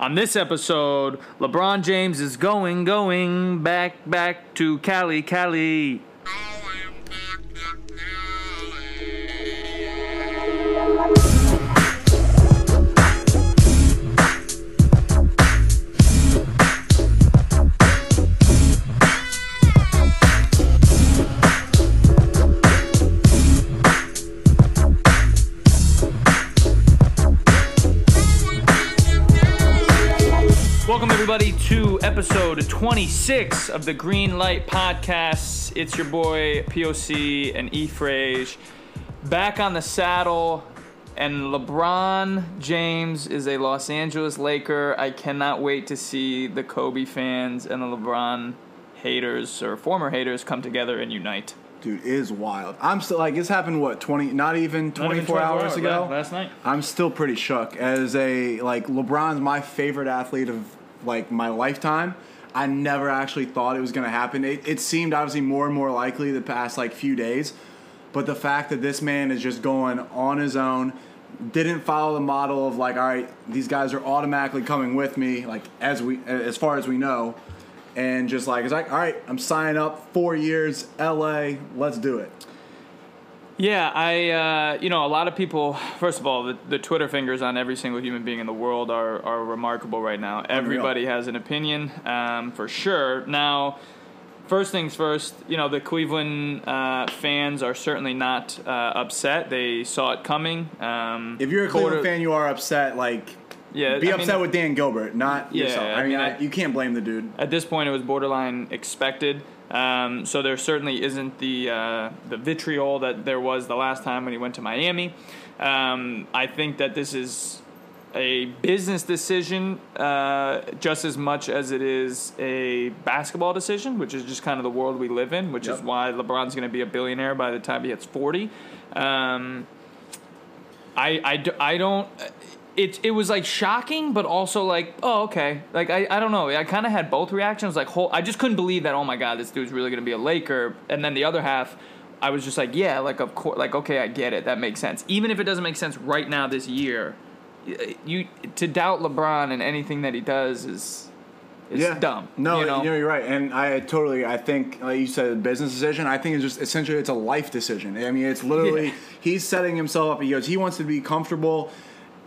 On this episode, LeBron James is going, going back, back to Cali, Cali. Everybody, to episode 26 of the Green Light Podcast. It's your boy, POC, and E. Frage. Back on the saddle, and LeBron James is a Los Angeles Laker. I cannot wait to see the Kobe fans and the LeBron haters, or former haters, come together and unite. Dude, it is wild. I'm still like this happened what twenty? Not even twenty 24 hours hours, ago. last night. I'm still pretty shook. As a like LeBron's my favorite athlete of like my lifetime. I never actually thought it was going to happen. It, it seemed obviously more and more likely the past like few days, but the fact that this man is just going on his own, didn't follow the model of like, all right, these guys are automatically coming with me, like as we as far as we know, and just like it's like, all right, I'm signing up four years, L.A. Let's do it. Yeah, I, uh, you know, a lot of people, first of all, the, the Twitter fingers on every single human being in the world are, are remarkable right now. Everybody has an opinion, um, for sure. Now, first things first, you know, the Cleveland uh, fans are certainly not uh, upset. They saw it coming. Um, If you're a quarter- Cleveland fan, you are upset. Like, yeah, be I upset mean, with Dan Gilbert, not Yeah, yourself. I I mean, mean, I, I- you can't blame the dude. At this point, it was borderline expected. Um, so there certainly isn't the uh, the vitriol that there was the last time when he went to Miami. Um, I think that this is a business decision uh, just as much as it is a basketball decision, which is just kind of the world we live in, which is why LeBron's going to be a billionaire by the time he hits 40. Um, I, I, I don't. It, it was like shocking, but also like, oh, okay. Like, I, I don't know. I kind of had both reactions. Like, whole, I just couldn't believe that, oh my God, this dude's really going to be a Laker. And then the other half, I was just like, yeah, like, of course, like, okay, I get it. That makes sense. Even if it doesn't make sense right now this year, you to doubt LeBron and anything that he does is is dumb. No, you know? you're right, and I totally. I think, like you said, a business decision. I think it's just essentially it's a life decision. I mean, it's literally Yeah. he's setting himself up. He goes, he wants to be comfortable.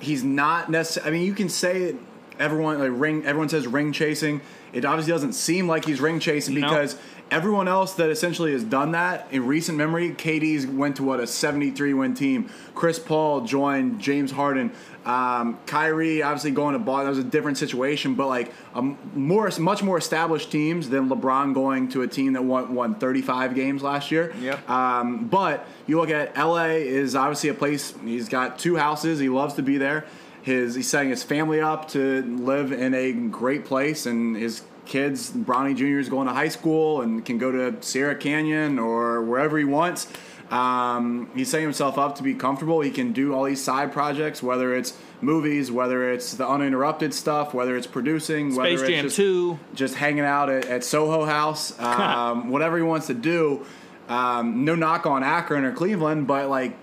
He's not necessarily. I mean, you can say it. Everyone like ring. Everyone says ring chasing. It obviously doesn't seem like he's ring chasing because everyone else that essentially has done that in recent memory, KD's went to what a 73 win team. Chris Paul joined James Harden. Um, Kyrie obviously going to Boston. That was a different situation, but like a more, much more established teams than LeBron going to a team that won, won 35 games last year. Yep. Um, but you look at LA is obviously a place. He's got two houses. He loves to be there. His he's setting his family up to live in a great place, and his kids, Bronny Jr. is going to high school and can go to Sierra Canyon or wherever he wants. Um, he's setting himself up to be comfortable. He can do all these side projects, whether it's movies, whether it's the uninterrupted stuff, whether it's producing, whether Space it's Jam just, 2. just hanging out at, at Soho House, um, whatever he wants to do. Um, no knock on Akron or Cleveland, but like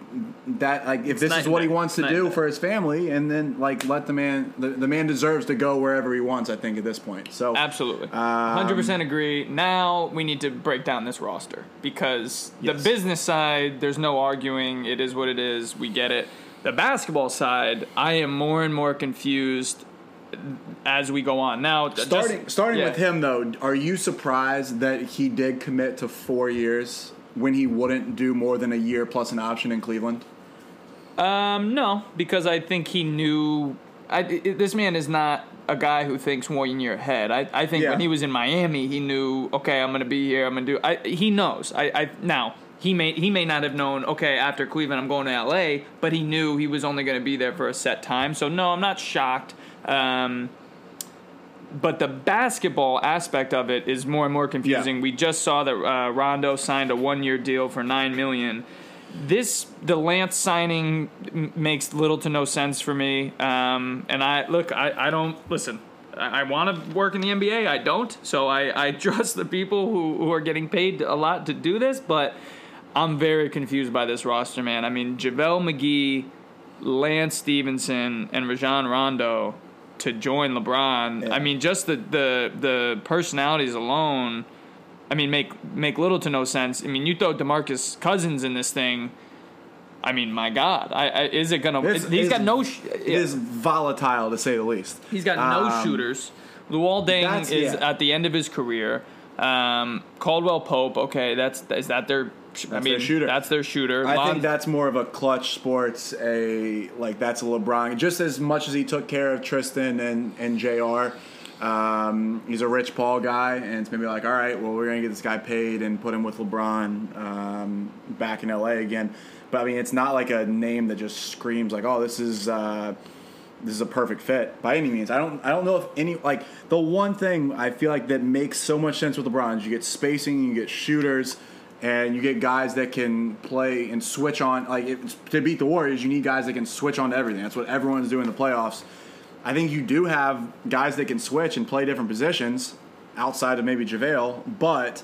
that, like if this night is what he wants to Night do for his family, and then like let the man, the, the man deserves to go wherever he wants. I think at this point. So Absolutely. Um, 100% agree. Now we need to break down this roster because the Yes. business side, there's no arguing. It is what it is. We get it. The basketball side, I am more and more confused as we go on. Now, just- starting starting yeah. with him though, are you surprised that he did commit to four years when he wouldn't do more than a year plus an option in Cleveland? Um, no, because I think he knew. I, it- this man is not a guy who thinks one year ahead. I, I think Yeah. when he was in Miami, he knew. Okay, I'm going to be here. I'm going to do. I, he knows. I, I now he may he may not have known. Okay, after Cleveland, I'm going to L.A. But he knew he was only going to be there for a set time. So no, I'm not shocked. Um, but the basketball aspect of it is more and more confusing. Yeah. We just saw that uh, Rondo signed a one-year deal for nine million. This the Lance signing m- makes little to no sense for me. Um, and I look, I, I don't listen. I, I want to work in the NBA. I don't, so I, I trust the people who, who are getting paid a lot to do this. But I'm very confused by this roster, man. I mean, JaVale McGee, Lance Stephenson, and Rajon Rondo to join LeBron. Yeah. I mean, just the, the the personalities alone. I mean, make make little to no sense. I mean, you throw Demarcus Cousins in this thing. I mean, my God, I, I is it gonna? This he's is- got no. Sh- It is volatile to say the least. He's got no Um, shooters. Luol Deng is yeah. at the end of his career. Um, Caldwell Pope, okay, that's is that their? I mean, their shooter. That's their shooter. I Lon- think that's more of a clutch sports. A like that's a LeBron. Just as much as he took care of Tristan and and Jr. Um, he's a Rich Paul guy, and it's maybe like, all right, well, we're gonna get this guy paid and put him with LeBron um, back in LA again. But I mean, it's not like a name that just screams like, oh, this is. Uh, this is a perfect fit by any means. I don't I don't know if any like the one thing I feel like that makes so much sense with LeBron is you get spacing, you get shooters, and you get guys that can play and switch on. Like to beat the Warriors, you need guys that can switch on to everything. That's what everyone's doing in the playoffs. I think you do have guys that can switch and play different positions outside of maybe JaVale, but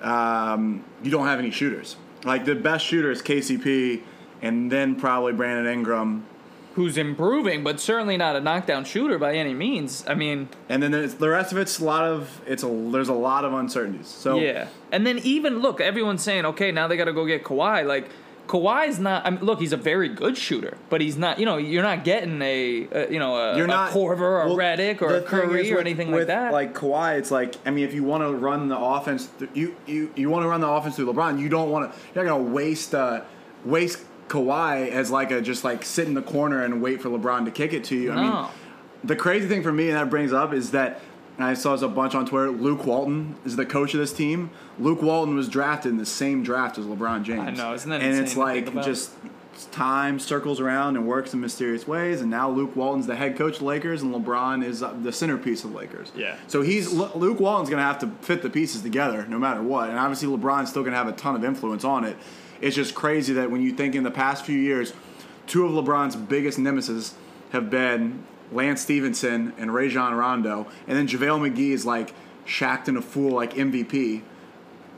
um, you don't have any shooters. Like the best shooter is KCP, and then probably Brandon Ingram. Who's improving, but certainly not a knockdown shooter by any means. I mean, And then there's, the rest of it's a lot of it's a there's a lot of uncertainties. So yeah. And then even look, everyone's saying, okay, now they got to go get Kawhi. Like Kawhi's not. I mean, look, he's a very good shooter, but he's not. You know, you're not getting a, a you know a, you're a not Korver or well, Redick or a Curry is or anything with, like that. Like Kawhi, it's like I mean, if you want to run the offense, th- you you you want to run the offense through LeBron. You don't want to. You're not gonna waste uh, waste Kawhi as like a just like sit in the corner and wait for LeBron to kick it to you. I mean, the crazy thing for me, and that brings up, is that. And I saw this a bunch on Twitter. Luke Walton is the coach of this team. Luke Walton was drafted in the same draft as LeBron James. I know, isn't that And insane it's to think like about? just time circles around and works in mysterious ways. And now Luke Walton's the head coach of the Lakers, and LeBron is uh, the centerpiece of the Lakers. Yeah. So he's Luke Walton's going to have to fit the pieces together no matter what. And obviously LeBron's still going to have a ton of influence on it. It's just crazy that when you think in the past few years, two of LeBron's biggest nemesis have been Lance Stephenson and Rajon Rondo, and then JaVale McGee is like Shaqtin' a Fool like MVP.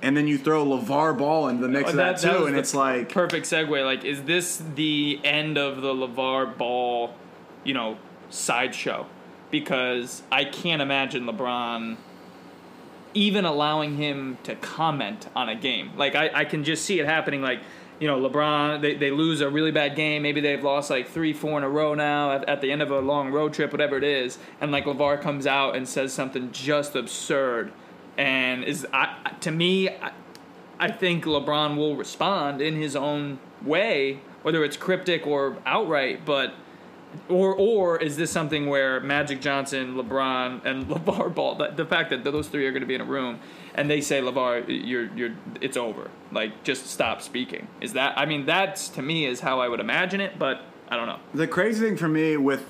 And then you throw LaVar Ball into the mix of that, was too, and it's like perfect segue. Like, is this the end of the LaVar Ball, you know, sideshow? Because I can't imagine LeBron even allowing him to comment on a game. Like, I, I can just see it happening. Like, you know, LeBron, they, they lose a really bad game. Maybe they've lost like three, four in a row now at, at the end of a long road trip, whatever it is. And like LaVar comes out and says something just absurd. And is I, to me, I, I think LeBron will respond in his own way, whether it's cryptic or outright. But or or is this something where Magic Johnson, LeBron, and LaVar Ball, the, the fact that those three are going to be in a room and they say LaVar, you're you're it's over, like just stop speaking. Is that? I mean, that's to me is how I would imagine it, but I don't know. The crazy thing for me with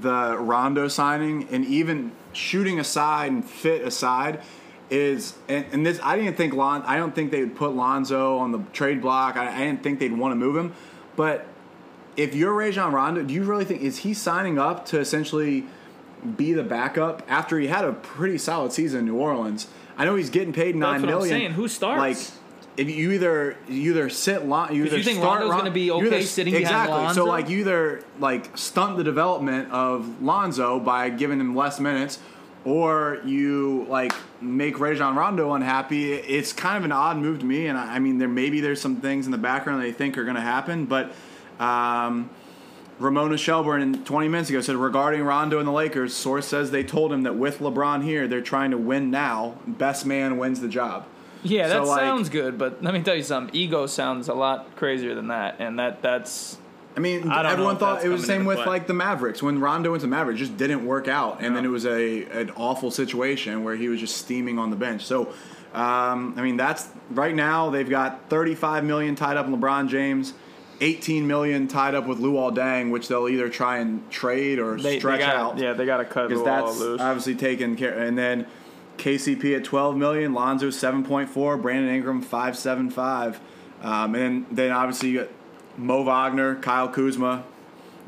the Rondo signing and even shooting aside and fit aside is and, and this I didn't think Lon I don't think they would put Lonzo on the trade block. I, I didn't think they'd want to move him. But if you're Rajon Rondo, do you really think is he signing up to essentially be the backup after he had a pretty solid season in New Orleans? I know he's getting paid nine That's what I'm saying. Who starts? Like if you either you either sit Lon, you either you think start Rondo's Ron- gonna be okay either- sitting behind exactly. Lonzo? So like you either like stunt the development of Lonzo by giving him less minutes, or you like make Rajon Rondo unhappy. It's kind of an odd move to me, and I, I mean there maybe there's some things in the background they think are going to happen, but. Um, Ramona Shelburne 20 minutes ago said regarding Rondo and the Lakers, source says they told him that with LeBron here, they're trying to win now. Best man wins the job. Yeah, that like- sounds good, but let me tell you something. Ego sounds a lot crazier than that, and that that's I mean, I everyone thought it was the same with play. like the Mavericks when Rondo went to Mavericks, just didn't work out, and then it was a an awful situation where he was just steaming on the bench. So, um, I mean, that's right now they've got 35 million tied up in LeBron James, 18 million tied up with Luol Deng, which they'll either try and trade or they, stretch they gotta, out. Yeah, they got to cut because that's loose. obviously taken care. And then KCP at 12 million, Lonzo 7.4, Brandon Ingram 5.75, um, and then then obviously you got Mo Wagner, Kyle Kuzma,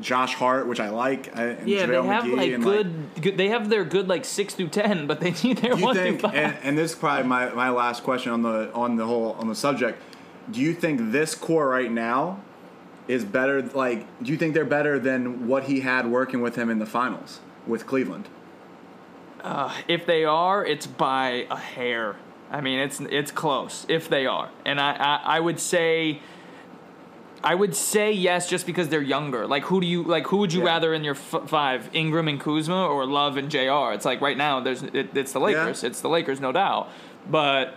Josh Hart, which I like. uh, And yeah, they have McGee like good, good. They have their good like six through ten, but they need their one think? through five. And, and this is probably my, my last question on the on the whole on the subject. Do you think this core right now is better? Like, do you think they're better than what he had working with him in the finals? with Cleveland. Uh, if they are, it's by a hair. I mean, it's it's close. If they are, and I I, I would say. I would say yes, just because they're younger. Like, who do you like? Who would you Yeah. rather in your f- five, Ingram and Kuzma, or Love and Jr.? It's like right now, there's it, it's the Lakers. It's the Lakers, no doubt. But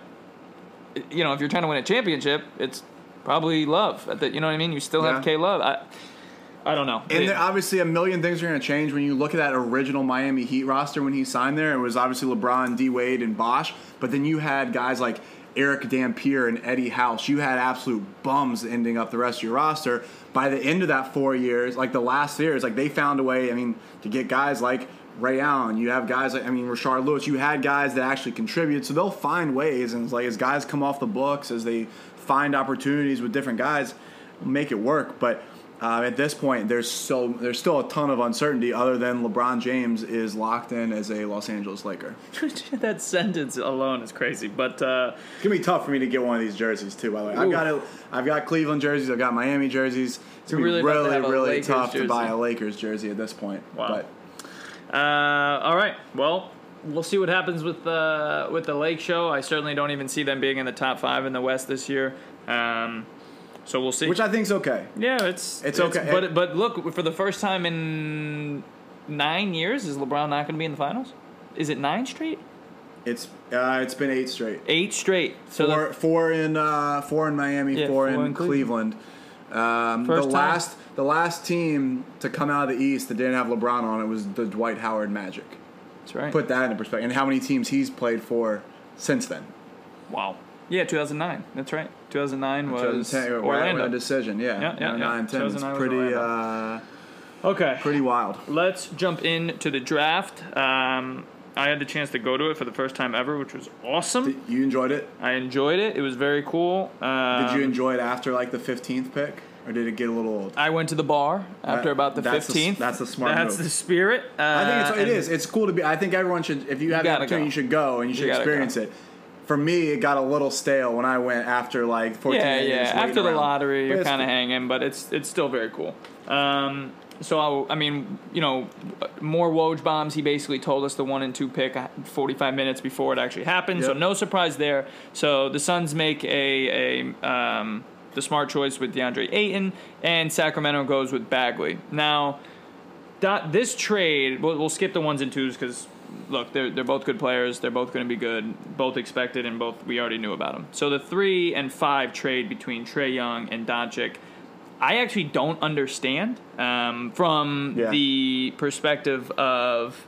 you know, if you're trying to win a championship, it's probably Love. At the, you know what I mean? You still have Yeah. K Love. I, I don't know. And It- there, obviously, a million things are going to change when you look at that original Miami Heat roster when he signed there. It was obviously LeBron, D Wade, and Bosh. But then you had guys like Erick Dampier and Eddie House. You had absolute bums ending up the rest of your roster. By the end of that four years, like the last years, like they found a way. I mean, to get guys like Ray Allen. You have guys like I mean, Rashard Lewis. You had guys that actually contribute. So they'll find ways, and like as guys come off the books, as they find opportunities with different guys, make it work. But uh, at this point, there's so there's still a ton of uncertainty. Other than LeBron James is locked in as a Los Angeles Laker. that sentence alone is crazy. But uh, It's gonna be tough for me to get one of these jerseys too. By the way, I've got it. I've got Cleveland jerseys. I've got Miami jerseys. It's gonna You're be really to really, have a Lakers tough to buy a Lakers jersey at this point. Wow. But Uh, all right. Well, we'll see what happens with the with the Lake Show. I certainly don't even see them being in the top five in the West this year. Um, so we'll see. which I think's okay. yeah, it's It's okay. But but look, for the first time in nine years, is LeBron not going to be in the finals? Is it nine straight? It's uh, it's been eight straight. Eight straight. So the- four, four in uh, four in Miami, Yeah, four, four in in Cleveland. Um, First the time. last the last team to come out of the East that didn't have LeBron on it was the Dwight Howard Magic. That's right. Put that into perspective, and how many teams he's played for since then? wow. Yeah, 2009. That's right. 2009 was 2010 right, Orlando. decision, yeah, Yeah, yeah, yeah. 9, 10. It's 2009 was pretty uh, Okay. pretty wild. Let's jump into the draft. Um, I had the chance to go to it for the first time ever, which was awesome. Did- You enjoyed it? I enjoyed it. It was very cool. Um, Did you enjoy it after like the fifteenth pick, or did it get a little old? I went to the bar after That- about the fifteenth. that's the smart That's move. the spirit. Uh, I think it's, it and is. It's cool to be. I think everyone should. If you have the gotta opportunity, go. you should go and you should gotta experience go. it. For me, it got a little stale when I went after like 14 Yeah, years yeah. waiting After the lottery, But you're kind of cool. hanging, but it's it's still very cool. Um, so I, I mean, you know, more Woj bombs. He basically told us the one and two pick 45 minutes before it actually happened. So no surprise there. So the Suns make a a um, the smart choice with DeAndre Ayton, and Sacramento goes with Bagley. Now, that, this trade, we'll, we'll skip the ones and twos because look, they're they're both good players. They're both going to be good, both expected, and both we already knew about them. So the three and five trade between Trae Young and Doncic, I actually don't understand um, from Yeah. the perspective of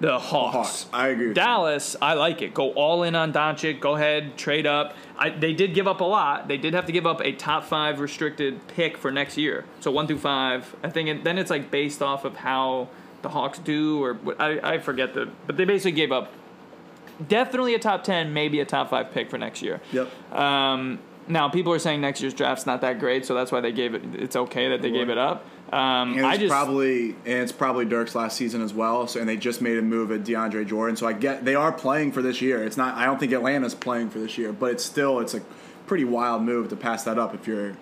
the Hawks. Hawks. I agree. You. Dallas, I like it. Go all in on Doncic. Go ahead, trade up. I, they did give up a lot. They did have to give up a top five restricted pick for next year. So one through five. I think it, then it's like based off of how the Hawks do, or I, I forget the. But they basically gave up definitely a top ten, maybe a top five pick for next year. Yep. Um, now people are saying next year's draft's not that great, so that's why they gave it. It's okay that they gave it up. Um, And I it's just probably and it's probably Dirk's last season as well. So and they just made a move at DeAndre Jordan. So I get they are playing for this year. It's not. I don't think Atlanta's playing for this year, but it's still it's a pretty wild move to pass that up if you're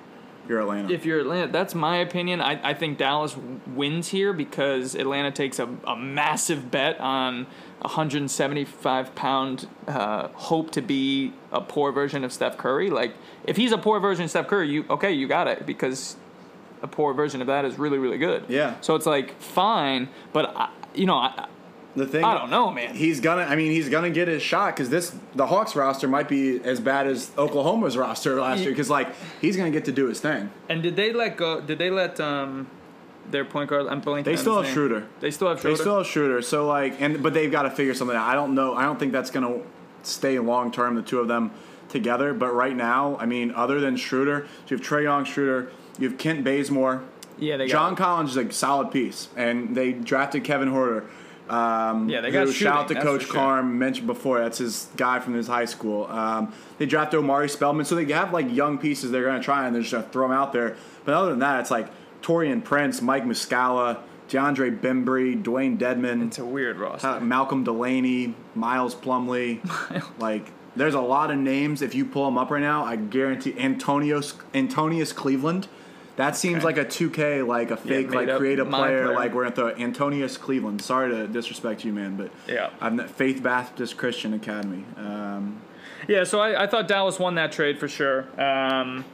you're Atlanta. if you're Atlanta, that's my opinion. I, I think Dallas wins here because Atlanta takes a, a massive bet on a 175 pound uh, hope to be a poor version of Steph Curry. Like if he's a poor version of Steph Curry, you okay, you got it because a poor version of that is really really good. Yeah. So it's like fine, but I, you know I, the thing I don't know, man. He's gonna. I mean, he's gonna get his shot because this the Hawks roster might be as bad as Oklahoma's roster last year. Because like he's gonna get to do his thing. And did they let go? Did they let um their point guard? I'm blanking. They still have name. Schroeder. They still have Schroeder. They still have Schroeder. So like, and but they've got to figure something out. I don't know. I don't think that's gonna stay long term. The two of them together. But right now, I mean, other than Schroeder, so you have Trae Young, Schroeder. You have Kent Bazemore. yeah, they got John Collins is a solid piece, and they drafted Kevin Huerter. Um, Yeah, they got who, shout out to Coach sure. Carm mentioned before. That's his guy from his high school. Um, they drafted Omari Spellman, so they have like young pieces they're going to try and they're just going to throw them out there. But other than that, it's like Taurean Prince, Mike Muscala, DeAndre Bembry, Dewayne Dedmon, It's a weird roster. uh, Malcolm Delaney, Miles Plumlee. like, there's a lot of names. If you pull them up right now, I guarantee Antonio Antonius Cleveland. That seems Okay. like a 2K, like a fake, made like create a player, player. like we're gonna throw Antonius Cleveland. Sorry to disrespect you, man, but Yeah. I'm not, Faith Baptist Christian Academy. Um, Yeah, so I, I thought Dallas won that trade for sure. Um,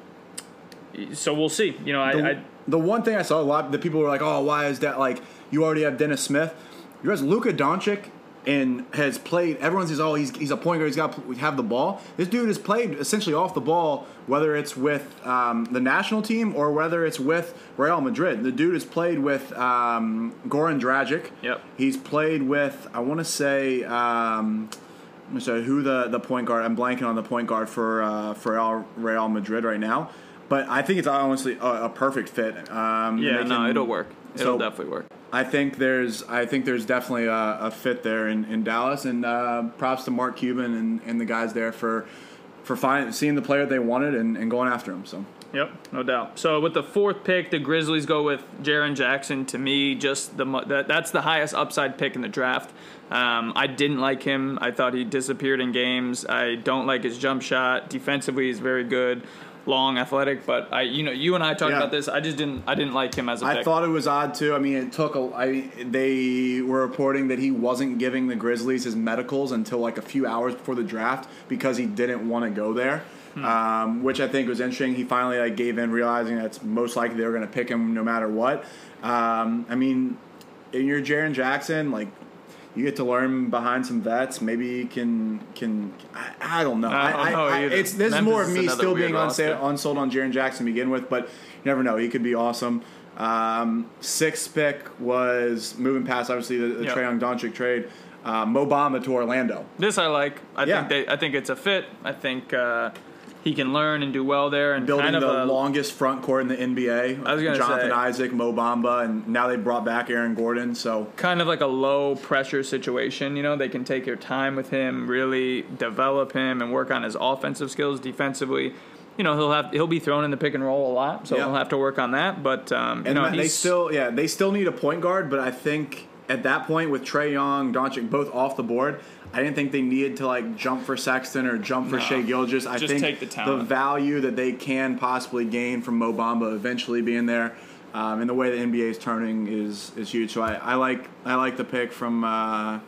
so we'll see. You know, I, the, I the one thing I saw a lot, the people were like, "Oh, why is that?" Like, you already have Dennis Smith. You guys, Luka Doncic, and has played. Everyone says, "Oh, he's he's a point guard. He's got to have the ball." This dude has played essentially off the ball, whether it's with um, the national team or whether it's with Real Madrid. The dude has played with um, Goran Dragic. Yep. He's played with. I want to say. Um, I'm who the, the point guard? I'm blanking on the point guard for uh, for Real, Real Madrid right now, but I think it's honestly a, a perfect fit. Um, yeah, no, it'll work. It'll so- definitely work. I think there's I think there's definitely a, a fit there in, in Dallas, and uh, props to Mark Cuban and, and the guys there for for finding seeing the player they wanted and, and going after him. So Yep, no doubt. So with the fourth pick, the Grizzlies go with Jaren Jackson. To me, just the that, that's the highest upside pick in the draft. Um, I didn't like him. I thought he disappeared in games. I don't like his jump shot. Defensively, he's very good, long, athletic. But I, you know, you and I talked Yeah. about this. I just didn't. I didn't like him as a I pick. thought it was odd too. I mean, it took a. I, they were reporting that he wasn't giving the Grizzlies his medicals until like a few hours before the draft because he didn't want to go there. Hmm. Um, which I think was interesting. He finally like gave in, realizing that's most likely they were going to pick him no matter what. Um, I mean, in your Jaren Jackson, like you get to learn behind some vets. Maybe you can can I, I don't know. I don't know either. it's this is more of me still being unsa- unsold on Jaren Jackson to begin with, but you never know. He could be awesome. Um, sixth pick was moving past obviously the, the Yep. Trae Young Doncic trade. Uh, Mo Bamba to Orlando. this I like. I Yeah. think they. I think it's a fit. I think uh, he can learn and do well there. And Building kind of the a, longest front court in the NBA. I was gonna Jonathan say- Isaac, Mo Bamba, and now they brought back Aaron Gordon. So kind of like a low pressure situation. You know, they can take their time with him, really develop him, and work on his offensive skills defensively. You know, he'll have he'll be thrown in the pick and roll a lot, so Yeah. he'll have to work on that. But um, you and know, they still yeah they still need a point guard, but I think at that point with Trae Young, Doncic both off the board. I didn't think they needed to like jump for Sexton or jump for No. Shai Gilgeous. I Just think take the talent. value that they can possibly gain from Mobamba eventually being there, um, and the way the NBA is turning is is huge. So I, I like I like the pick from uh,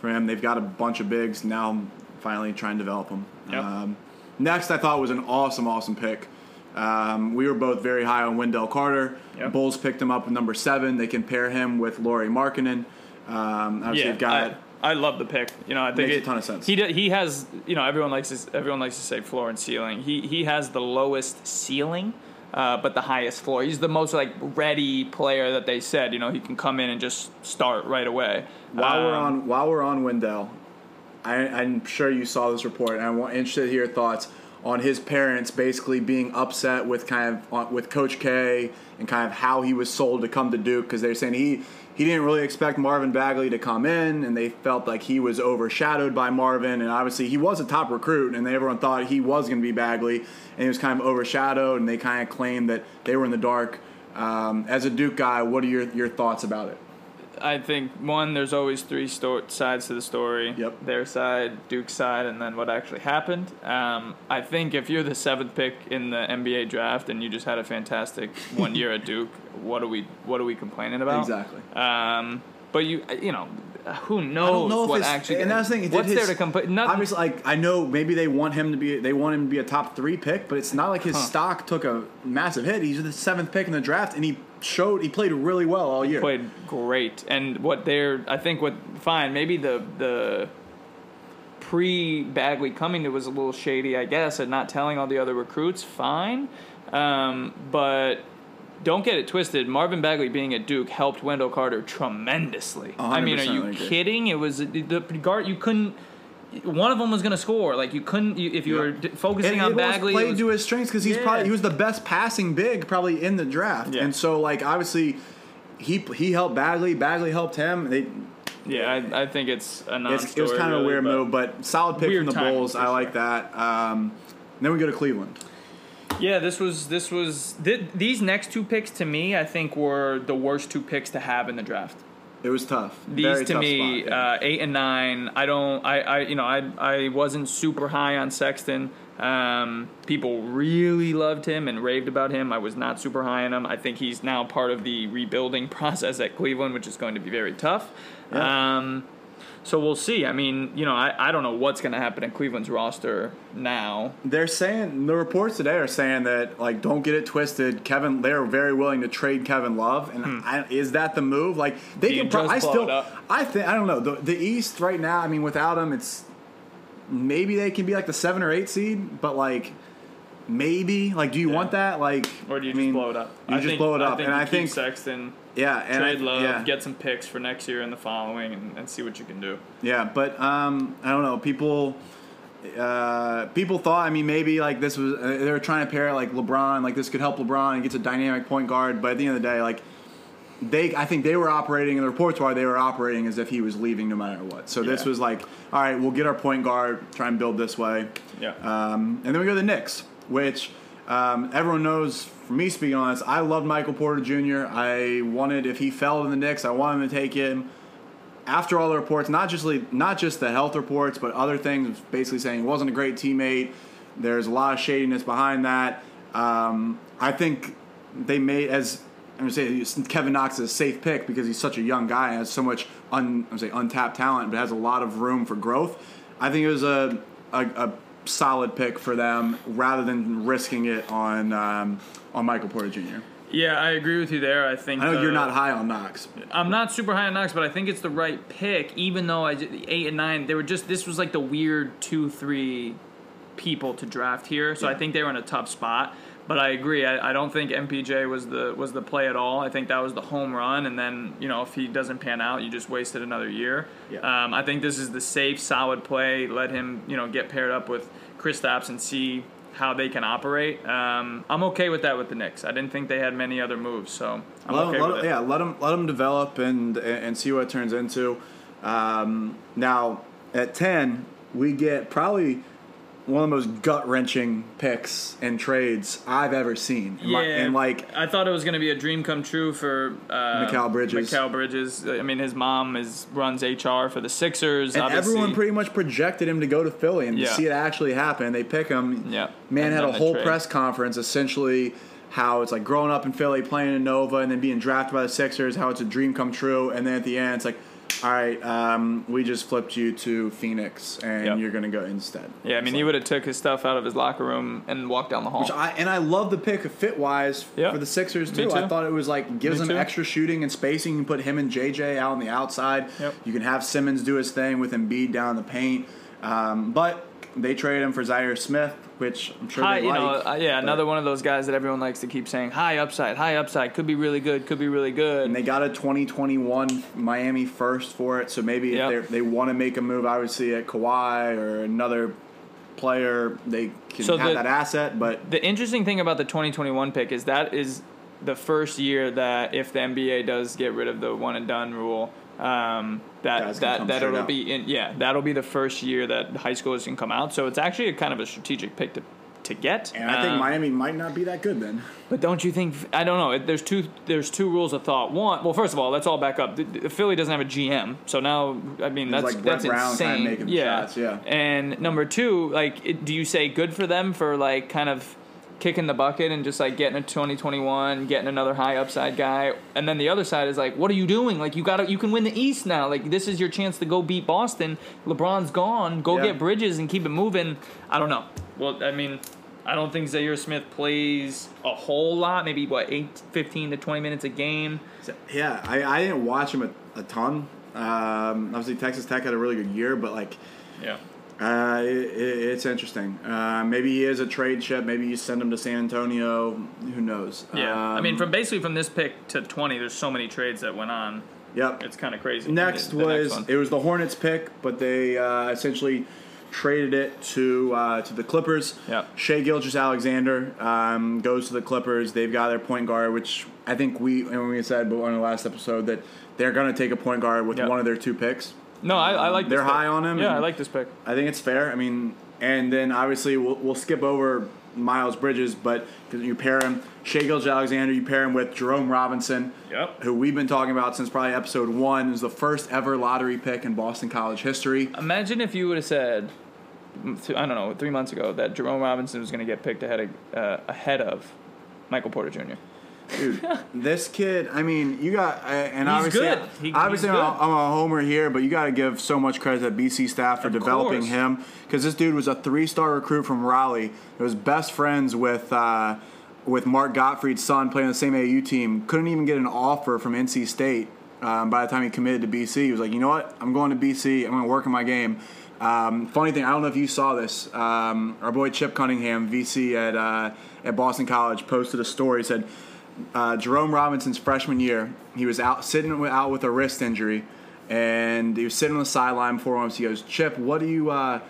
from him. They've got a bunch of bigs now. Finally, trying to develop them. Yep. Um, next, I thought was an awesome, awesome pick. Um, we were both very high on Wendell Carter. Yep. Bulls picked him up at number seven. They can pair him with Lauri Markkanen. Um, obviously, yeah, they've got I, I love the pick. You know, I think Makes a ton of sense. He he has you know everyone likes to, everyone likes to say floor and ceiling. He he has the lowest ceiling. Uh, but the highest floor. He's the most like ready player that they said. You know, he can come in and just start right away. While we're Um, on while we're on Wendell, I, I'm sure you saw this report, and I'm interested to hear your thoughts on his parents basically being upset with kind of uh, with Coach K and kind of how he was sold to come to Duke because they're saying he he didn't really expect Marvin Bagley to come in, and they felt like he was overshadowed by Marvin, and obviously he was a top recruit, and everyone thought he was going to be Bagley, and he was kind of overshadowed, and they kind of claimed that they were in the dark. Um, as a Duke guy, what are your your thoughts about it? I think one, there's always three sto- sides to the story. Yep. Their side, Duke's side, and then what actually happened. Um, I think if you're the seventh pick in the NBA draft and you just had a fantastic one year at Duke, what are we what are we complaining about? Exactly. Um, but you you know who knows I don't know what it's, actually and that's the thing. what's his- there to complain? Nothing. Obviously, like I know maybe they want him to be they want him to be a top three pick, but it's not like his Huh. stock took a massive hit. He's the seventh pick in the draft, and he showed he played really well all year. played great. And what they're, I think, what fine. Maybe the the pre Bagley coming to was a little shady, I guess, and not telling all the other recruits. Fine, um, but. Don't get it twisted. Marvin Bagley being at Duke helped Wendell Carter tremendously. I mean, are you agree. kidding? It was the guard. You couldn't. One of them was going to score. Like you couldn't. You, if you Yeah. were d- focusing and on it almost Bagley, it played was- to his strengths because he's Yeah. probably he was the best passing big probably in the draft, Yeah. and so like obviously he he helped Bagley, Bagley helped him. They, yeah, I, I think it's a non it's, it was kind of a weird move, but solid pick Weird from the Bulls. I like sure. that. Um, then we go to Cleveland. Yeah, this was this was th- these next two picks to me. I think were the worst two picks to have in the draft. It was tough. These Very to tough me, spot, yeah. uh, eight and nine. I don't. I, I you know I I wasn't super high on Sexton. Um, people really loved him and raved about him. I was not super high on him. I think he's now part of the rebuilding process at Cleveland, which is going to be very tough. Yeah. Um, so we'll see. I mean, you know, I, I don't know what's going to happen in Cleveland's roster now. They're saying the reports today are saying that like don't get it twisted. Kevin, they're very willing to trade Kevin Love, and I, is that the move? Like they Hmm. You can. Pro- I still. I think I don't know the the East right now. I mean, without him, it's maybe they can be like the seven or eight seed, but like maybe like do you Yeah. want that? Like Or do you I mean, blow it up? You I just think, blow it up, and I think Sexton, yeah, and trade I, Love, yeah. get some picks for next year and the following, and, and see what you can do. Yeah, but um, I don't know. People, uh, people thought. I mean, maybe like this was uh, they were trying to pair like LeBron. Like this could help LeBron and gets a dynamic point guard. But at the end of the day, like they, I think they were operating, and the reports were they were operating as if he was leaving no matter what. So this was like, all right, we'll get our point guard, try and build this way. Yeah. Um, and then we go to the Knicks, which um, everyone knows. For me, speaking on this, I loved Michael Porter Jr. I wanted if he fell to the Knicks, I wanted to take him after all the reports, not just not just the health reports, but other things, basically saying he wasn't a great teammate. There's a lot of shadiness behind that. Um, I think they made as I'm gonna say Kevin Knox is a safe pick because he's such a young guy and has so much un, I'm say untapped talent, but has a lot of room for growth. I think it was a a, a solid pick for them rather than risking it on um, on Michael Porter Jr. Yeah, I agree with you there. I think I know the- you're not high on Knox. I'm not super high on Knox, but I think it's the right pick. Even though I eight and nine, they were just this was like the weird two three people to draft here, so I think they were in a tough spot. But I agree. I, I don't think MPJ was the was the play at all. I think that was the home run, and then you know if he doesn't pan out, you just wasted another year. Yeah. Um, I think this is the safe, solid play. Let him you know get paired up with Kristaps and see how they can operate. Um, I'm okay with that with the Knicks. I didn't think they had many other moves, so I'm let, okay let- with it. Yeah, let them let them develop and and see what it turns into. Um, now at ten, we get probably one of the most gut wrenching picks and trades I've ever seen. And Yeah, my- and like I thought it was going to be a dream come true for uh, Mikal Bridges. Mikal Bridges. I mean, his mom is runs HR for the Sixers. and obviously. everyone pretty much projected him to go to Philly, and Yeah. to see it actually happen, they pick him. Yeah. man And had a whole press conference essentially how it's like growing up in Philly, playing in Nova, and then being drafted by the Sixers. How it's a dream come true, and then at the end, it's like, all right, um, we just flipped you to Phoenix, and Yep. you're gonna go instead. Yeah, I mean, he would have took his stuff out of his locker room and walked down the hall. Which I, and I love the pick fit wise Yeah. for the Sixers Me too. I thought it was like gives Me them too. extra shooting and spacing. You can put him and JJ out on the outside. Yep. You can have Simmons do his thing with Embiid down the paint. Um, but they traded him for Zhaire Smith, which I'm sure high, they you know, like. uh, yeah, another one of those guys that everyone likes to keep saying high upside, high upside, could be really good, could be really good. And they got a 2021 Miami first for it, so maybe Yep. if they they want to make a move, obviously at Kawhi or another player, they can So have the- that asset. But The interesting thing about the 2021 pick is that is the first year that if the NBA does get rid of the one and done rule, um, that that that it'll out. be in yeah that'll be the first year that high schoolers can come out. So it's actually a kind of a strategic pick to to get. and I think Um, Miami might not be that good then. But don't you think? I don't know. There's two. There's two rules of thought. One. Well, first of all, let's all back up. The, the Philly doesn't have a GM, so now I mean It's that's like that's Brown insane. making yeah. shots, yeah. And number two, like, it, do you say good for them for like kind of kicking the bucket and just like getting a 2021, getting another high upside guy, and then the other side is like, what are you doing? Like, you got to you can win the East now. Like, this is your chance to go beat Boston. LeBron's gone. Go Yeah. get Bridges and keep it moving. I don't know. Well, I mean. I don't think Zhaire Smith plays a whole lot, maybe what, 8, 15 to 20 minutes a game. Yeah, I, I didn't watch him a, a ton. Um, obviously, Texas Tech had a really good year, but like, Yeah. Uh, it, it, it's interesting. Uh, maybe he is a trade chip. Maybe you send him to San Antonio. Who knows? Yeah. I mean, Um, from basically from this pick to 20, there's so many trades that went on. yep. It's kind of crazy. Next The- the was one. it was the Hornets pick, but they uh, essentially traded it to uh, to the Clippers. Yep. Shai Gilgeous Alexander um, goes to the Clippers. They've got their point guard, which I think we and we said on the last episode that they're going to take a point guard with Yep. one of their two picks. No, I, I like this They're pick. high on him, Yeah, I like this pick. I think it's fair. I mean, and then obviously we'll, we'll skip over Miles Bridges, but 'cause you pair him Shai Gilgeous Alexander, you pair him with Jerome Robinson, Yep. who we've been talking about since probably episode one, is the first ever lottery pick in Boston College history. Imagine if you would have said, I don't know, three months ago that Jerome Robinson was going to get picked ahead of uh, ahead of Michael Porter Jr. Dude, this kid, I mean, you got, uh, and He's obviously, good. He- obviously, I'm, a. I'm a homer here, but you got to give so much credit to BC staff for Of developing course. him because this dude was a three-star recruit from Raleigh. He was best friends with uh, with Mark Gottfried's son, playing the same AU team. Couldn't even get an offer from NC State um, by the time he committed to BC. He was like, you know what, I'm going to BC. I'm going to work on my game. Um, funny thing, I don't know if you saw this. Um, our boy Chip Cunningham, VC at uh, at Boston College, posted a story. He said uh, Jerome Robinson's freshman year, he was out sitting out with a wrist injury, and he was sitting on the sideline before once. He goes, "Chip, what do you uh,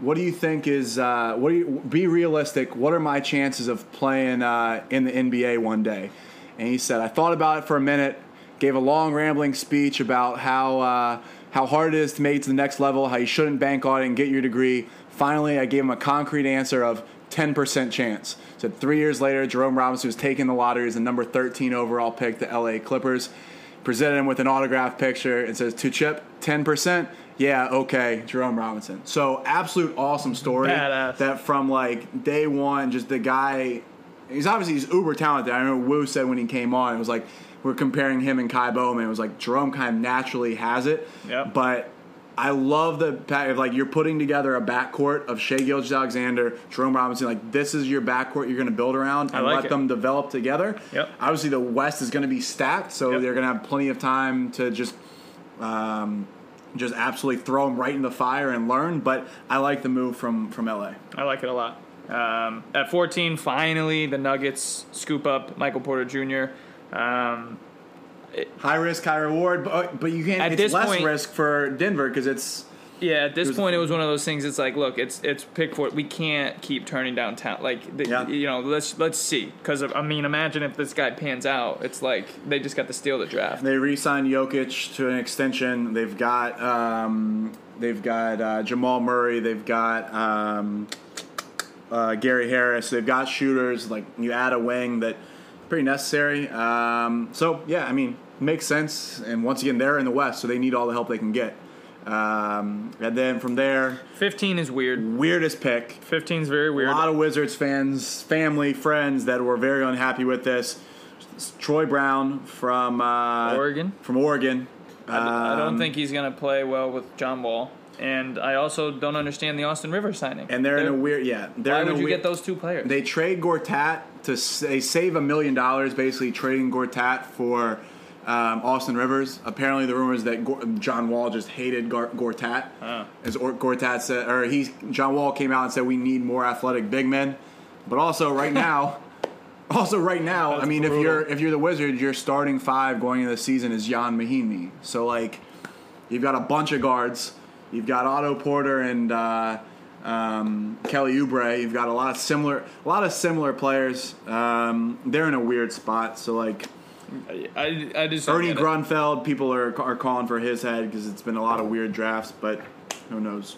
what do you think is uh, what do you be realistic? What are my chances of playing uh, in the NBA one day?" And he said, "I thought about it for a minute, gave a long rambling speech about how." Uh, how hard it is to make it to the next level, how you shouldn't bank on it and get your degree. Finally, I gave him a concrete answer of 10% chance. So three years later, Jerome Robinson was taking the lottery as the number 13 overall pick, the LA Clippers. Presented him with an autograph picture and says, to Chip, 10%? Yeah, okay, Jerome Robinson. So absolute awesome story. Badass. That from like day one, just the guy, he's obviously he's uber talented. I remember Wu said when he came on, it was like, we're comparing him and Ky Bowman. It was like Jerome kind of naturally has it. Yep. But I love the fact of like you're putting together a backcourt of Shai Gilgeous Alexander, Jerome Robinson. Like this is your backcourt you're going to build around and like let it. them develop together. Yep. Obviously, the West is going to be stacked, so Yep. they're going to have plenty of time to just. Um, just absolutely throw them right in the fire and learn, but I like the move from from LA. I like it a lot. Um, at 14, finally, the Nuggets scoop up Michael Porter Jr. Um, High risk, high reward, but but you can't. At it's this less point- risk for Denver because it's yeah, at this was- point, it was one of those things. It's like, look, it's it's pick for We can't keep turning down talent. Like, the, Yeah. you know, let's let's see. Because I mean, imagine if this guy pans out. It's like they just got to steal the draft. They re-signed Jokic to an extension. They've got um, they've got uh, Jamal Murray. They've got um, uh, Gary Harris. They've got shooters. Like you add a wing that pretty necessary. Um, so yeah, I mean makes sense. And once again, they're in the West, so they need all the help they can get. Um, and then from there, 15 is weird. weirdest pick. 15 is very weird. A lot of Wizards fans, family, friends that were very unhappy with this. Troy Brown from uh, Oregon? From Oregon. I, I don't Um, think he's going to play well with John Wall. And I also don't understand the Austin Rivers signing. And they're, in a weird, yeah. They're Why would you weird, get those two players? They trade Gortat to they save a million dollars basically trading Gortat for um, Austin Rivers. Apparently, the rumors that Gor- John Wall just hated Gar- Gortat. Oh. As or- Gortat said, or he John Wall came out and said we need more athletic big men. But also right now, also right now, That's I mean, if you're if you're the Wizards, your starting five going into the season is Ian Mahinmi. So like, you've got a bunch of guards. You've got Otto Porter and uh, um, Kelly Oubre. You've got a lot of similar, a lot of similar players. Um, they're in a weird spot. So like I, I just Ernie. Grunfeld, people are are calling for his head because it's been a lot of weird drafts. But who knows?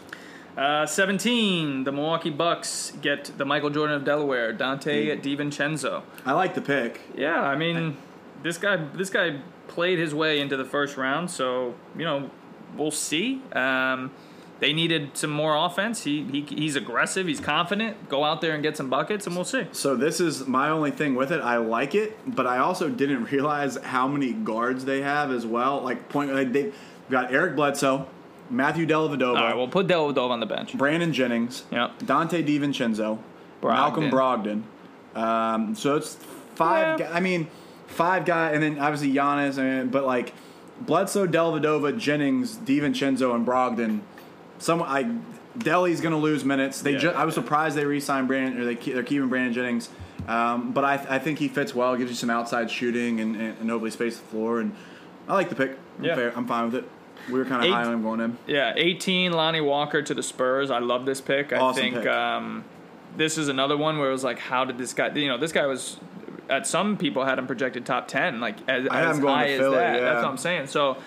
Uh, 17, the Milwaukee Bucks get the Michael Jordan of Delaware, Donte Hmm. DiVincenzo. I like the pick. Yeah, I mean, this guy this guy played his way into the first round, so you know we'll see. Um, they needed some more offense. He, he he's aggressive. He's confident. Go out there and get some buckets, and we'll see. So this is my only thing with it. I like it, but I also didn't realize how many guards they have as well. Like point, like they've got Eric Bledsoe, Matthew Dellavedova, All right, we'll put Dellavedova on the bench. Brandon Jennings, Yep. Donte DiVincenzo, Malcolm Brogdon. Um, so it's five. Yeah. I mean, five guys, and then obviously Giannis. But like Bledsoe, Dellavedova, Jennings, DiVincenzo, and Brogdon. Some I Delly's going to lose minutes. They Yeah. ju- I was surprised they re-signed Brandon or they keep, they're keeping Brandon Jennings. Um, but I, I think he fits well. Gives you some outside shooting and, and, and nobody space the floor. And I like the pick. I'm, Yeah. fair. I'm fine with it. We were kind of high on him going in. Yeah, 18, Lonnie Walker to the Spurs. I love this pick. I Awesome think pick. Um, this is another one where it was like, how did this guy? You know, this guy was. At some people had him projected top ten, like as, as going high to as Philly, that. yeah. That's what I'm saying. So,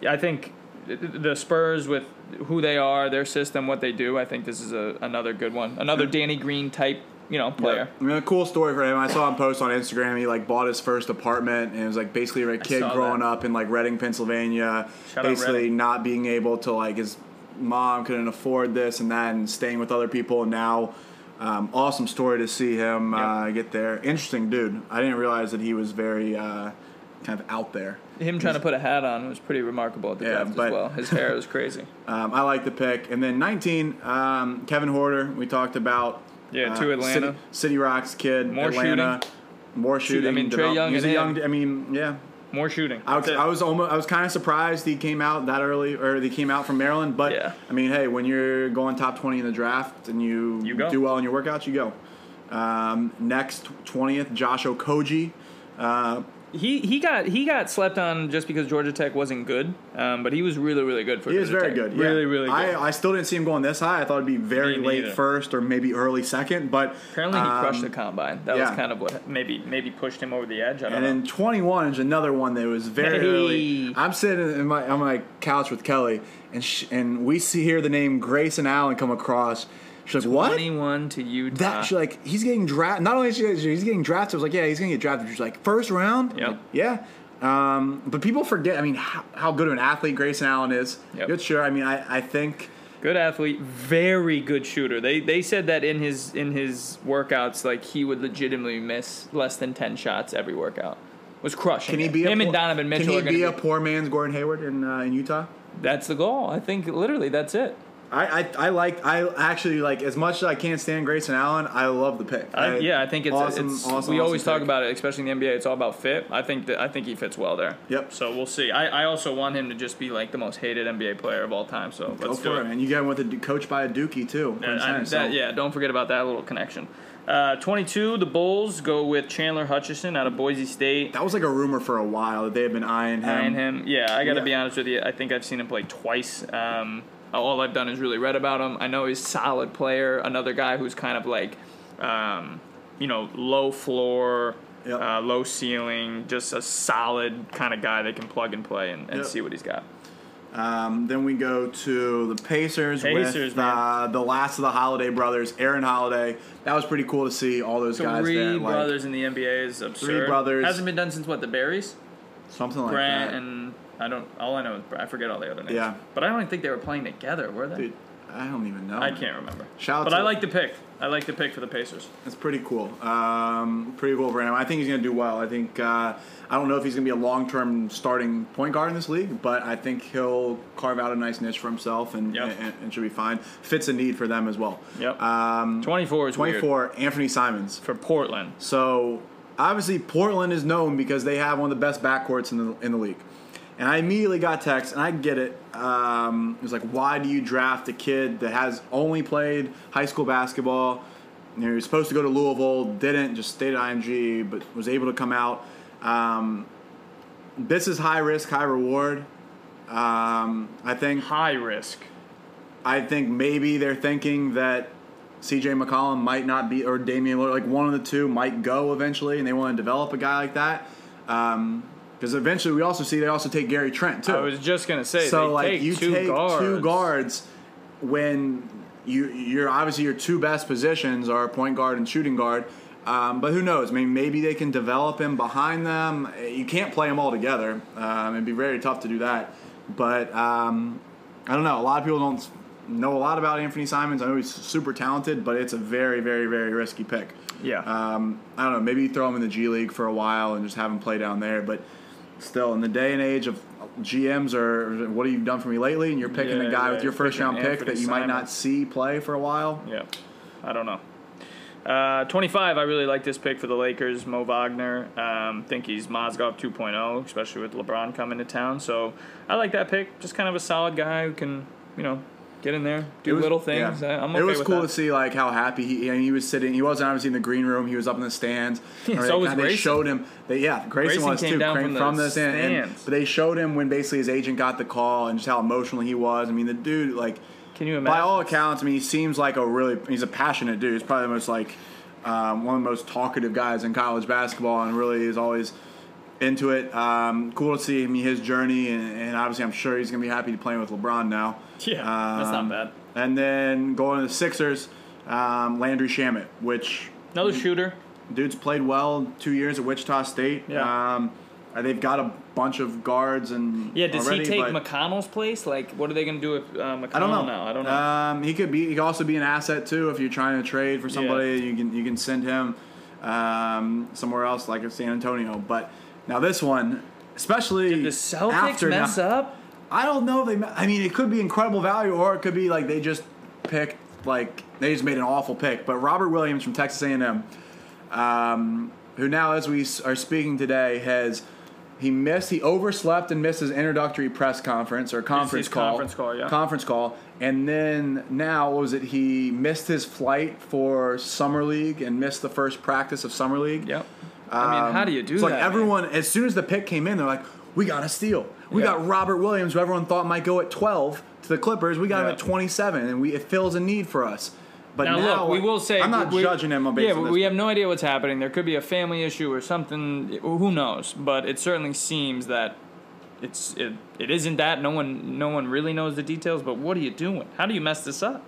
yeah, I think the Spurs with who they are, their system, what they do. I think this is a, another good one. Another Danny Green type, you know player. I mean, a cool story for him. I saw him post on Instagram. He like bought his first apartment, and it was like basically a kid growing that. up in like Reading, Pennsylvania, Shout basically not being able to like his mom couldn't afford this and that, and staying with other people. And now, um, awesome story to see him uh, get there. Interesting dude. I didn't realize that he was very uh, kind of out there. Him trying to put a hat on was pretty remarkable at the Yeah, draft but- as well. His hair was crazy. Um, I like the pick. And then 19, um, Kevin Huerter. We talked about. Yeah, uh, to Atlanta. City, City Rocks kid. More Atlanta. More shooting. I mean, Trae develop- Young He's a young. I mean, yeah. More shooting. I was, I was almost. I was kind of surprised he came out that early, or he came out from Maryland. But Yeah. I mean, hey, when you're going top 20 in the draft and you, You go. do well in your workouts, you go. Um, next 20th, Josh Okogie. Uh, He he got he got slept on just because Georgia Tech wasn't good, um, but he was really really good for. He was very Tech. good. yeah. Really really good. I, I still didn't see him going this high. I thought it'd be very Me late neither. first or maybe early second. But Apparently he crushed um, the combine. That yeah. was kind of what maybe maybe pushed him over the edge. I don't know. And know. then 21 is another one that was very Hey. early. I'm sitting in my on my couch with Kelly, and sh- and we see hear the name Grayson Allen come across. She's like, "What?" Twenty-one to Utah. That she's like, he's getting drafted. Not only is she, he's getting drafted, I was like, yeah, he's gonna get drafted. She's like, first round. Yep. like, yeah. Um, but people forget. I mean, how, how good of an athlete Grayson Allen is. Yep. Good, sure. I mean, I, I think Good athlete, very good shooter. They they said that in his in his workouts, like he would legitimately miss less than ten shots every workout. Was crushing. can he it. be him a and poor, Donovan Mitchell Can he be to a poor man's Gordon Hayward in uh, in Utah? That's the goal. I think literally that's it. I, I I like I actually like as much as I can't stand Grayson Allen. I love the pick. I, yeah, I think it's, awesome. it's awesome we always awesome talk about it, especially in the NBA. It's all about fit. I think that I think he fits well there. Yep. So we'll see. I, I also want him to just be like the most hated NBA player of all time. So let's Go for it. it, man. You got him with a coach by a Dookie too. And I- Henry, so- yeah, don't forget about that little connection. Uh, 22, the Bulls go with Chandler Hutchison out of Boise State. That was like a rumor for a while that they had been eyeing him. Eyeing him. Yeah, I got to Yeah. be honest with you. I think I've seen him play twice. Um, all I've done is really read about him. I know he's a solid player. Another guy who's kind of like, um, you know, low floor, Yep. uh, low ceiling, just a solid kind of guy that can plug and play and, and Yep. see what he's got. Um, then we go to the Pacers, Pacers, with uh, the last of the Holiday brothers, Aaron Holiday. That was pretty cool to see all those guys Three there. Like, brothers in the NBA is absurd. Three brothers. Hasn't been done since what, the Barrys? something like Grant that. and I don't. All I know is I forget all the other names. Yeah. but I don't even think they were playing together, were they? Dude, I don't even know. I can't remember. Shout out but to- I like the pick. I like the pick for the Pacers. It's pretty cool. Um, pretty cool for him. I think he's going to do well. I think uh, I don't know if he's going to be a long-term starting point guard in this league, but I think he'll carve out a nice niche for himself and, Yep. and, and should be fine. Fits a need for them as well. Yep. Um, Twenty-four is weird 24, Anfernee Simons. for Portland. So obviously Portland is known because they have one of the best backcourts in the in the league. And I immediately got text, and I get it. Um, it was like, why do you draft a kid that has only played high school basketball? You know, he was supposed to go to Louisville, didn't, just stayed at IMG, but was able to come out. Um, this is high risk, high reward. Um, I think High risk. I think maybe they're thinking that CJ McCollum might not be, or Damian Lillard, like one of the two might go eventually, and they want to develop a guy like that. Because eventually, we also see they also take Gary Trent too. I was just gonna say so like you two take guards. two guards when you you're obviously your two best positions are point guard and shooting guard. Um, but who knows? I mean, maybe they can develop him behind them. You can't play them all together. Um, it'd be very tough to do that. But um, I don't know. A lot of people don't know a lot about Anfernee Simons. I know he's super talented, but it's a very, very, very risky pick. Yeah. Um, I don't know. Maybe you throw him in the G League for a while and just have him play down there. But still, in the day and age of GMs or what have you done for me lately, and you're picking Yeah, a guy yeah, with your first round pick that you might not see play for a while. Yeah, I don't know. Uh, 25, I really like this pick for the Lakers, Mo Wagner. Um, think he's Mozgov 2.0, especially with LeBron coming to town. So I like that pick. Just kind of a solid guy who can, you know, get in there, do was- little things. yeah. I- I'm okay it was cool that. to see like how happy he. I mean, he was sitting. He wasn't obviously in the green room. He was up in the stands. Yeah, so they, was they showed him. That, yeah, Grayson, Grayson was came too. came from the stand- and- stands. but they showed him when basically his agent got the call and just how emotional he was. I mean, the dude like. Can you imagine? By all accounts, I mean, he seems like a really. He's a passionate dude. He's probably the most like um, one of the most talkative guys in college basketball, and really is always into it. Um, cool to see mean, his journey, and, and obviously, I'm sure he's gonna be happy to playing with LeBron now. Yeah, that's not Um, bad. And then going to the Sixers, um, Landry Shamet, which Another shooter. Dude's played well two years at Wichita State. Yeah. Um, they've got a bunch of guards and Yeah, does already, he take McConnell's place? Like, what are they going to do with uh, McConnell I don't know. now? I don't know. Um, he could be. He could also be an asset too if you're trying to trade for somebody. You can you can send him um, somewhere else like at San Antonio. But now this one, especially Did the Celtics after mess now, up? I don't know. If they. I mean, it could be incredible value, or it could be like they just picked like they just made an awful pick. But Robert Williams from Texas A&M, um, who now, as we are speaking today, has he missed he overslept and missed his introductory press conference or conference call. conference call, yeah. Conference call, and then now what was it? He missed his flight for summer league and missed the first practice of summer league. Yep. I mean, how do um, you do It's that? like man? everyone, as soon as the pick came in, they're like, "We got a steal. We Yeah. got Robert Williams, who everyone thought might go at 12 to the Clippers. We got him at 27, and we it fills a need for us." But Now, now, look, we will say I'm not we- judging him Yeah, on we this. have no idea what's happening. There could be a family issue or something. Who knows? But it certainly seems that it's it, it isn't that. No one no one really knows the details. But what are you doing? How do you mess this up?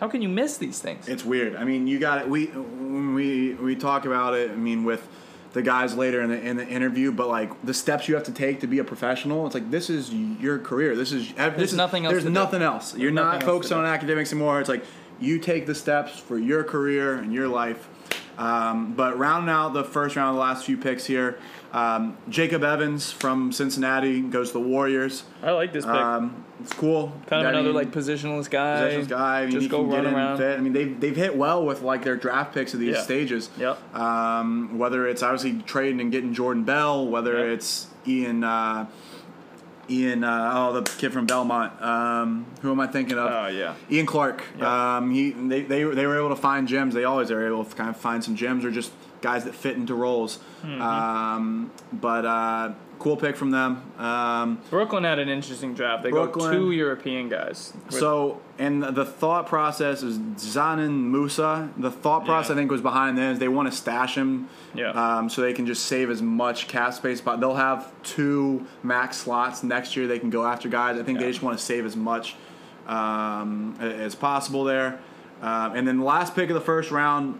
How can you miss these things? It's weird. I mean, you got it. We we we talk about it. I mean, with the guys later in the in the interview, but like the steps you have to take to be a professional. It's like this is your career. This is this is nothing else There's to do. nothing else. You're nothing not focused on academics anymore. It's like you take the steps for your career and your life. Um, but rounding out the first round of the last few picks here, um, Jacob Evans from Cincinnati goes to the Warriors. I like this pick. Um, it's cool. kind of I another mean, like positionless guy. possessions guy. I mean, Just go run around. Fit. I mean, they've they've hit well with like their draft picks of these Yeah. stages. Yep. Um, whether it's obviously trading and getting Jordan Bell, whether Yep. it's Ian. Uh, Ian, uh, oh, the kid from Belmont. Um, who am I thinking of? Oh yeah. Ian Clark. Yeah. Um, he they, they they were able to find gems. They always are able to kind of find some gems or just guys that fit into roles. Mm-hmm. Um, but uh, cool pick from them. Um, Brooklyn had an interesting draft. They Brooklyn. go two European guys. So, and the thought process is Dzanan Musa. The thought process Yeah. I think was behind them is they want to stash him, Yeah. um, so they can just save as much cap space. But they'll have two max slots next year. They can go after guys. I think Yeah. they just want to save as much um, as possible there. Um, and then the last pick of the first round.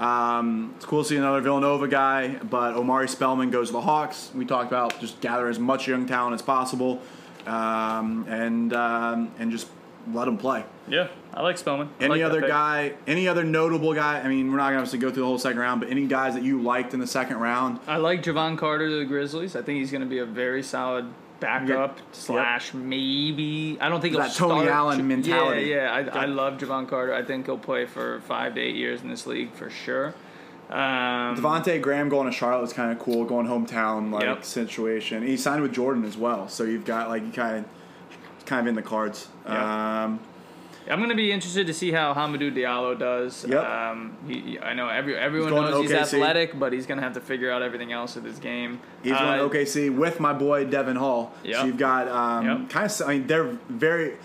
Um, it's cool to see another Villanova guy, but Omari Spellman goes to the Hawks. We talked about just gather as much young talent as possible, um, and um, and just let them play. yeah, I like Spellman. I Any like other guy? Any other notable guy? I mean, we're not going to obviously go through the whole second round, but any guys that you liked in the second round? I like Jevon Carter to the Grizzlies. I think he's going to be a very solid backup Yep. slash maybe. I don't think That Tony start. Allen mentality. Yeah, yeah. I, I love Jevon Carter. I think he'll play for five to eight years in this league for sure. Um, Devonte' Graham going to Charlotte is kind of cool, going hometown like Yep. situation. He signed with Jordan as well, so you've got like you kind of kind of in the cards. Yeah. Um, I'm going to be interested to see how Hamidou Diallo does. Yep. Um, he, I know every, everyone to knows he's athletic, but he's going to have to figure out everything else with his game. He's Uh, going to OKC with my boy Devon Hall. Yep. So you've got um, Yep. kind of. I mean, they're very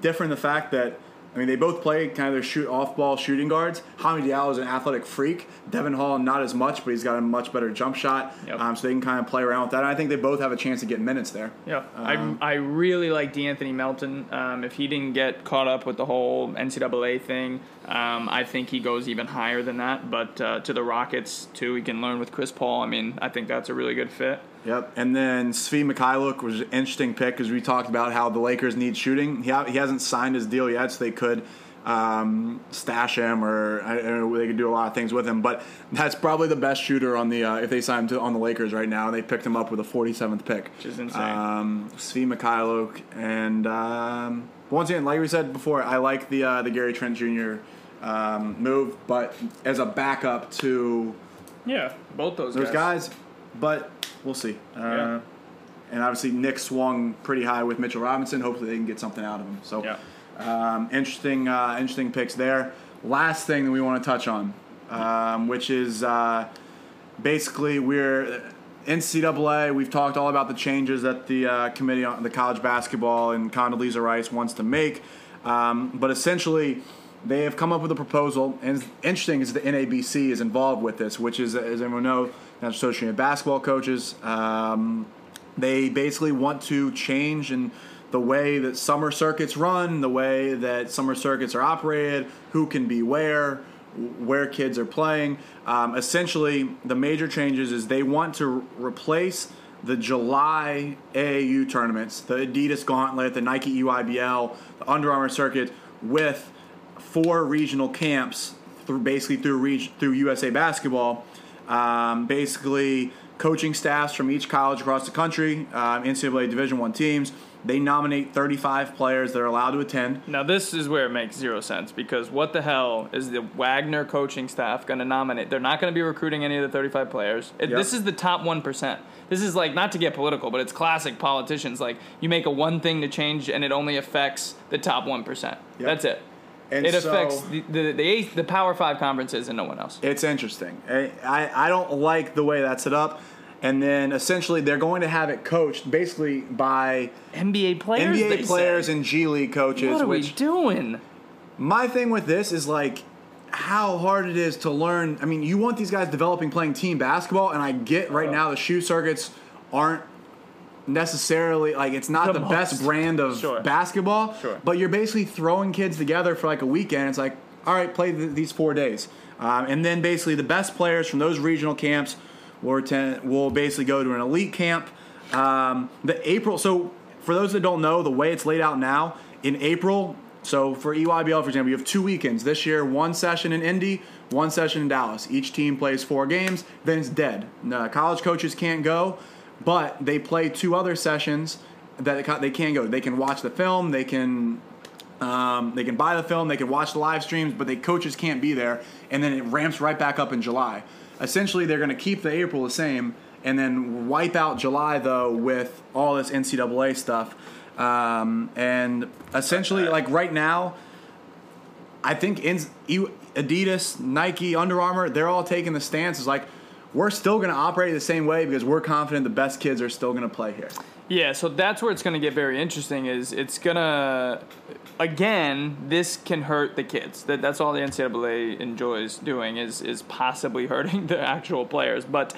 different. The fact that I mean, they both play kind of their shoot off ball shooting guards. Hamid Diallo is an athletic freak. Devon Hall not as much, but he's got a much better jump shot. Yep. Um, so they can kind of play around with that. And I think they both have a chance to get minutes there. Yeah, Um, I, I really like De'Anthony Melton. Um, if he didn't get caught up with the whole NCAA thing, um, I think he goes even higher than that. But uh, to the Rockets too, he can learn with Chris Paul. I mean, I think that's a really good fit. Yep. And then Svi Mykhailiuk was an interesting pick because we talked about how the Lakers need shooting. He, ha- he hasn't signed his deal yet, so they could um, stash him or I, I know, they could do a lot of things with him. But that's probably the best shooter on the uh, if they sign him to, on the Lakers right now. They picked him up with a 47th pick, Which is insane. Um, Svi Mykhailiuk and um, once again, like we said before, I like the uh, the Gary Trent Jr. Um, move, but as a backup to Yeah, both those, those guys, but we'll see. Uh, Yeah. And obviously, Knicks swung pretty high with Mitchell Robinson. Hopefully, they can get something out of him. So, Yeah. um, interesting, uh, interesting picks there. Last thing that we want to touch on, um, which is uh, basically we're NCAA. We've talked all about the changes that the uh, committee on the college basketball and Condoleezza Rice wants to make, um, but essentially. They have come up with a proposal, and interesting is the NABC is involved with this, which is, as everyone knows, National Association of Basketball Coaches. Um, they basically want to change in the way that summer circuits run, the way that summer circuits are operated, who can be where, where kids are playing. Um, essentially, the major changes is they want to replace the July AAU tournaments, the Adidas Gauntlet, the Nike EYBL, the Under Armour Circuit, with four regional camps through basically through reg- through USA Basketball. Um, basically, coaching staffs from each college across the country, um, NCAA Division One teams. They nominate 35 players that are allowed to attend. Now this is where it makes zero sense because what the hell is the Wagner coaching staff going to nominate? They're not going to be recruiting any of the 35 players. It- Yep. This is the top 1%. This is like not to get political, but it's classic politicians like you make a one thing to change and it only affects the top 1%. That's it. And it so- affects the the, the eight, the Power 5 conferences and no one else. It's interesting. I, I, I don't like the way that's set up. And then essentially, they're going to have it coached basically by NBA players NBA players say. and G League coaches. What are we which doing? my thing with this is like how hard it is to learn. I mean, you want these guys developing playing team basketball, and I get right now the shoe circuits aren't necessarily like it's not The the, best brand of Sure. basketball. Sure. But you're basically throwing kids together for like a weekend. It's like, all right, play th- these four days, um, and then basically the best players from those regional camps will attend, will basically go to an elite camp. Um, the April. So for those that don't know, the way it's laid out now in April. So for EYBL, for example, you have two weekends this year: one session in Indy, one session in Dallas. Each team plays four games. Then it's dead. No, college coaches can't go, but they play two other sessions that they can go. They can watch the film. They can um, they can buy the film, they can watch the live streams, but the coaches can't be there, and then it ramps right back up in July. Essentially, they're going to keep the April the same, and then wipe out July though with all this NCAA stuff. Um, and essentially, like right now, I think in, Adidas, Nike, Under Armour, they're all taking the stance is like we're still going to operate the same way because we're confident the best kids are still going to play here. Yeah, so that's where it's going to get very interesting. Is it's going to, again, this can hurt the kids. That that's all the NCAA enjoys doing is is possibly hurting the actual players. But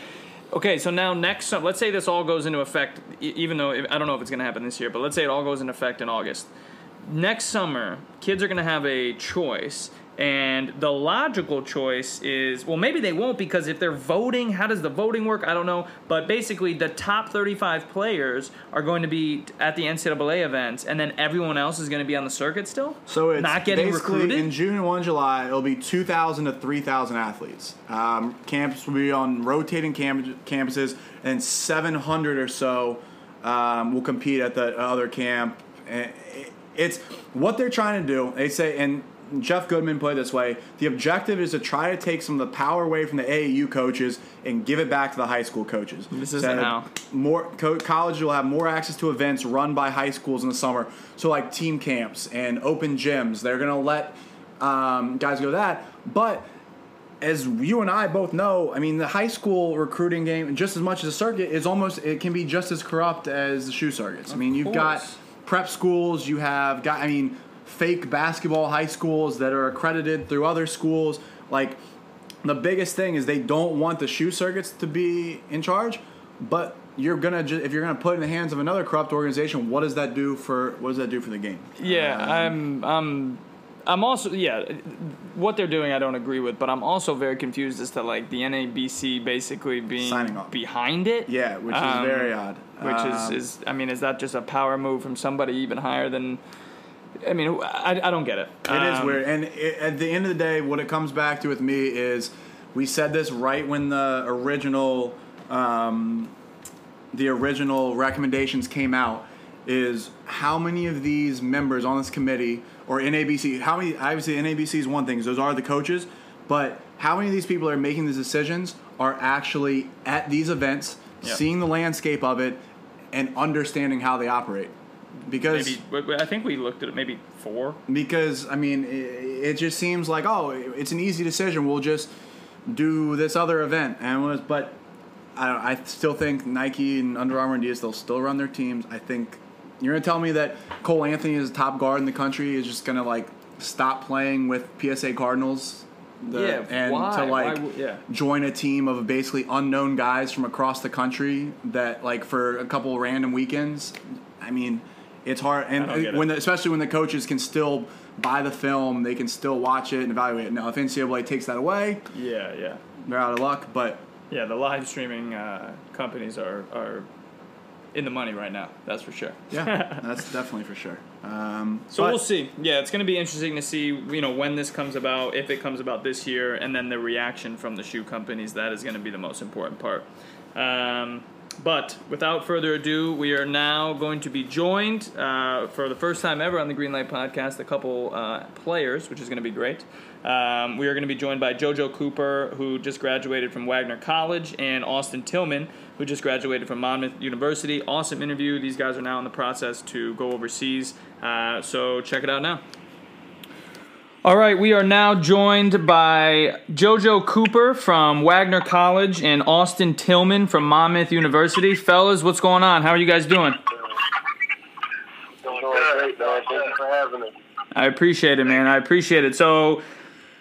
okay, so now next, let's say this all goes into effect. Even though I don't know if it's going to happen this year, but let's say it all goes into effect in August. Next summer, kids are going to have a choice. And the logical choice is well, maybe they won't because if they're voting, how does the voting work? I don't know. But basically, the top 35 players are going to be at the NCAA events, and then everyone else is going to be on the circuit still. So it's not getting basically recruited. in June and one July. It'll be two thousand to three thousand athletes. Um, camps will be on rotating cam- campuses, and seven hundred or so um, will compete at the other camp. It's what they're trying to do. They say, and Jeff Goodman put it this way: the objective is to try to take some of the power away from the AAU coaches and give it back to the high school coaches. This isn't how. more co- colleges will have more access to events run by high schools in the summer. So like team camps and open gyms, they're gonna let um, guys go that. But as you and I both know, I mean the high school recruiting game, just as much as the circuit, is almost it can be just as corrupt as the shoe circuits. I mean you've got prep schools, you have got I mean fake basketball high schools that are accredited through other schools. Like the biggest thing is they don't want the shoe circuits to be in charge, but you're gonna ju- if you're gonna put it in the hands of another corrupt organization, what does that do for what does that do for the game? Yeah, Um, I'm I'm I'm also yeah, what they're doing I don't agree with, but I'm also very confused as to like the NABC basically being Signing off. behind it. yeah, which is Um, very odd. Which Um, is is I mean, is that just a power move from somebody even higher than? I mean, I, I don't get it. It is Um, weird, and it, at the end of the day, what it comes back to with me is we said this right when the original, um, the original recommendations came out. Is how many of these members on this committee or NABC? How many? Obviously, NABC is one thing those are the coaches. But how many of these people are making these decisions are actually at these events, seeing the landscape of it, and understanding how they operate? Because Maybe I think we looked at it maybe four. because I mean, it, it just seems like oh, it's an easy decision. We'll just do this other event, and was but I I still think Nike and Under Armour and Adidas they'll still run their teams. I think you're gonna tell me that Cole Anthony is the top guard in the country is just gonna like stop playing with PSA Cardinals. The, Yeah, and why? to like yeah. join a team of basically unknown guys from across the country that like for a couple random weekends. I mean, it's hard, and when the, especially when the coaches can still buy the film, they can still watch it and evaluate it. Now, if NCAA takes that away, Yeah, yeah. they're out of luck. But Yeah, the live streaming uh, companies are, are in the money right now. That's for sure. yeah, that's definitely for sure. Um, So but- we'll see. Yeah, it's going to be interesting to see, you know, when this comes about, if it comes about this year, and then the reaction from the shoe companies. That is going to be the most important part. Um, but without further ado, we are now going to be joined uh, for the first time ever on the Greenlight Podcast. A couple uh, players, which is going to be great. Um, we are going to be joined by JoJo Cooper, who just graduated from Wagner College, and Austin Tilghman, who just graduated from Monmouth University. Awesome interview. These guys are now in the process to go overseas. Uh, so check it out now. All right, we are now joined by JoJo Cooper from Wagner College and Austin Tilghman from Monmouth University. Fellas, what's going on? How are you guys doing? Doing great, man. Thank you for having us. I appreciate it, man. I appreciate it. So,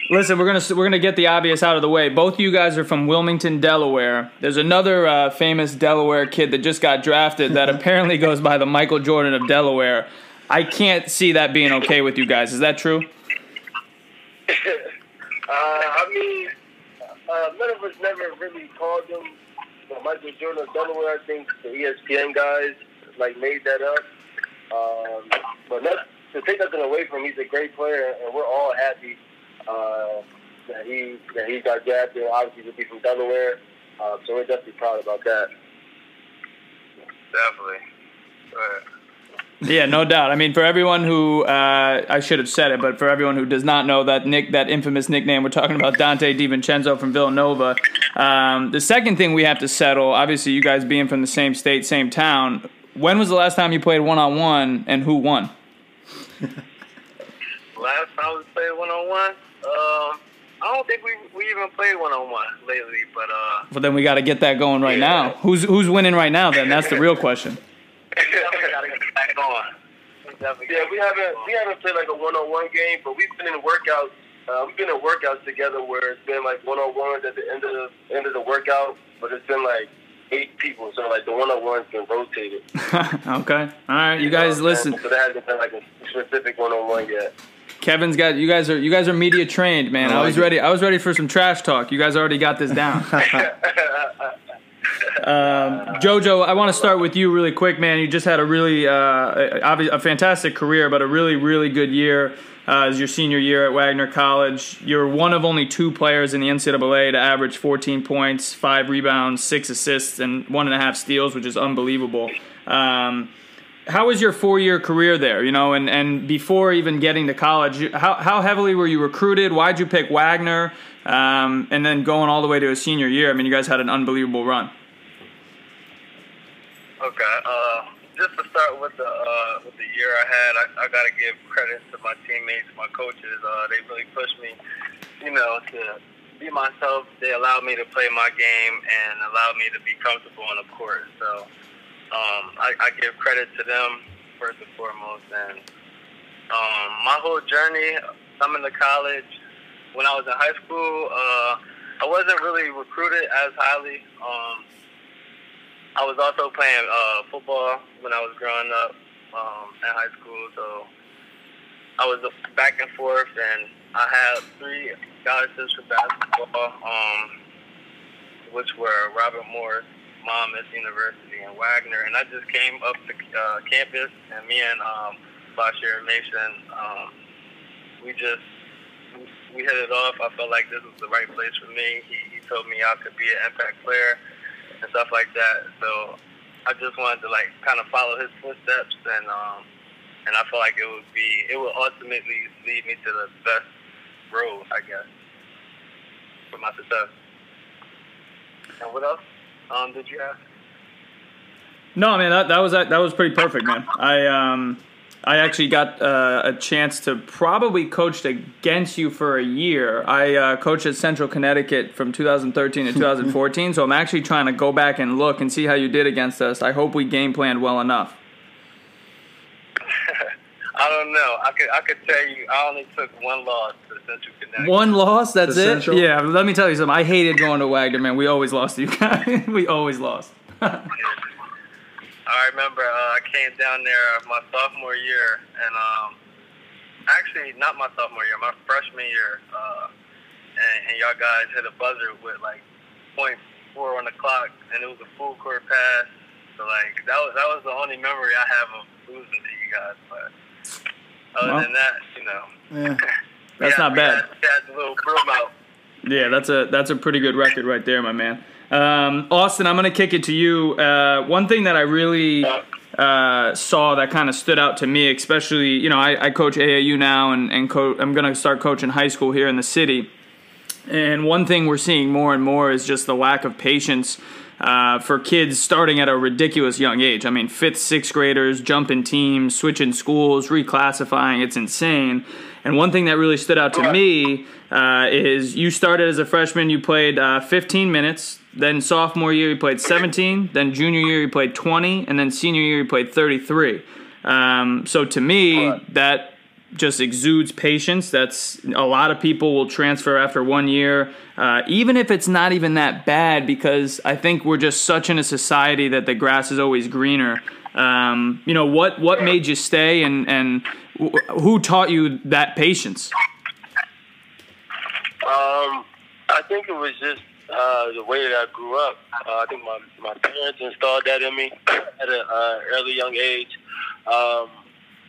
listen, we're gonna we're gonna get the obvious out of the way. Both of you guys are from Wilmington, Delaware. There's another uh, famous Delaware kid that just got drafted that apparently goes by the Michael Jordan of Delaware. I can't see that being okay with you guys. Is that true? Uh, I mean, uh, none of us never really called him the Michael Jordan of Delaware. I think the ESPN guys like made that up. Um, but not, to take nothing away from him, he's a great player, and we're all happy uh, that he that he got drafted. Obviously, to be from Delaware, uh, so we're definitely proud about that. Definitely. Yeah, no doubt. I mean, for everyone who uh, I should have said it, but for everyone who does not know that Nick, that infamous nickname, we're talking about Donte DiVincenzo from Villanova. Um, the second thing we have to settle, obviously, you guys being from the same state, same town. When was the last time you played one on one, and who won? Last time we played one on one, um, I don't think we we even played one on one lately. But uh, Well, then we got to get that going right Yeah. now. Who's who's winning right now? Then that's the real question. Definitely gotta get back on. Yeah, we haven't we haven't played like a one on one game, but we've been in workouts. Uh, we've been in workouts together where it's been like one on ones at the end of the end of the workout, but it's been like eight people, so like the one on one's been rotated. okay, all right, you guys listen. So there hasn't been like a specific one on one yet. Kevin's got you guys are you guys are media trained, man. I I was it. ready. I was ready for some trash talk. You guys already got this down. Um, Jojo, I want to start with you really quick, man. You just had a really, uh, obvi- a fantastic career, but a really, really good year uh, as your senior year at Wagner College. You're one of only two players in the NCAA to average 14 points, five rebounds, six assists, and one and a half steals, which is unbelievable. Um, how was your four-year career there? You know, and, and before even getting to college, how how heavily were you recruited? Why'd you pick Wagner? Um, and then going all the way to a senior year. I mean, you guys had an unbelievable run. Okay. Uh, just to start with the uh, with the year I had, I, I got to give credit to my teammates, my coaches. Uh, they really pushed me, you know, to be myself. They allowed me to play my game and allowed me to be comfortable on the court. So um, I, I give credit to them first and foremost. And um, my whole journey, coming to college, when I was in high school, uh, I wasn't really recruited as highly. Um, I was also playing uh, football when I was growing up um, in high school, so I was back and forth, and I had three scholarships for basketball, um, which were Robert Morris, Monmouth University, and Wagner. And I just came up to uh, campus, and me and um, Bashir Mason, um, we just we hit it off. I felt like this was the right place for me. He, he told me I could be an impact player and stuff like that. So I just wanted to like kind of follow his footsteps, and um, and I felt like it would be it would ultimately lead me to the best road, I guess, for my success. And what else um, did you ask? No, man, that, that was that that was pretty perfect, man. I um, I actually got uh, a chance to probably coached against you for a year. I uh, coached at Central Connecticut from 2013 to 2014, so I'm actually trying to go back and look and see how you did against us. I hope we game planned well enough. I don't know. I could I could tell you I only took one loss to Central Connecticut. One loss, that's The it. Central? Yeah, let me tell you something. I hated going to Wagner, man. We always lost to you guys. we always lost. I remember uh, I came down there my sophomore year, and um, actually not my sophomore year, my freshman year, uh, and, and y'all guys hit a buzzer with like point four on the clock, and it was a full court pass. So like that was that was the only memory I have of losing to you guys. But other Well, than that, you know, Yeah. That's yeah, not bad. Had, had the little broom out. Yeah, that's a that's a pretty good record right there, my man. Um, Austin, I'm gonna kick it to you. Uh, one thing that I really uh, saw that kind of stood out to me, especially you know I, I coach AAU now, and and co- I'm gonna start coaching high school here in the city. And one thing we're seeing more and more is just the lack of patience uh, for kids starting at a ridiculous young age. I mean, fifth, sixth graders jumping teams, switching schools, reclassifying. It's insane. And one thing that really stood out to me uh, is you started as a freshman, you played uh, 15 minutes. Then sophomore year, he played 17. Then junior year, he played 20. And then senior year, he played 33. Um, so to me, that just exudes patience. That's a lot of people will transfer after one year, uh, even if it's not even that bad, because I think we're just such in a society that the grass is always greener. Um, you know what? What made you stay, and and wh- who taught you that patience? Um, I think it was just uh, the way that I grew up. Uh, I think my my parents installed that in me at an uh, early young age. Um,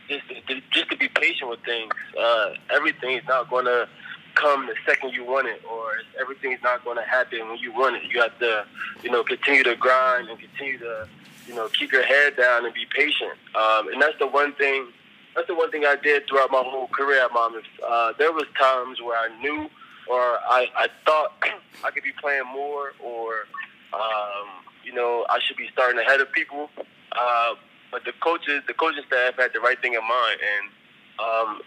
just to, just to be patient with things. Uh, everything is not going to come the second you want it, or everything is not going to happen when you want it. You have to, you know, continue to grind and continue to, you know, keep your head down and be patient. Um, and that's the one thing. That's the one thing I did throughout my whole career at. Uh, there was times where I knew or I, I thought I could be playing more, or um, you know, I should be starting ahead of people. Uh, but the coaches, the coaching staff had the right thing in mind, and um,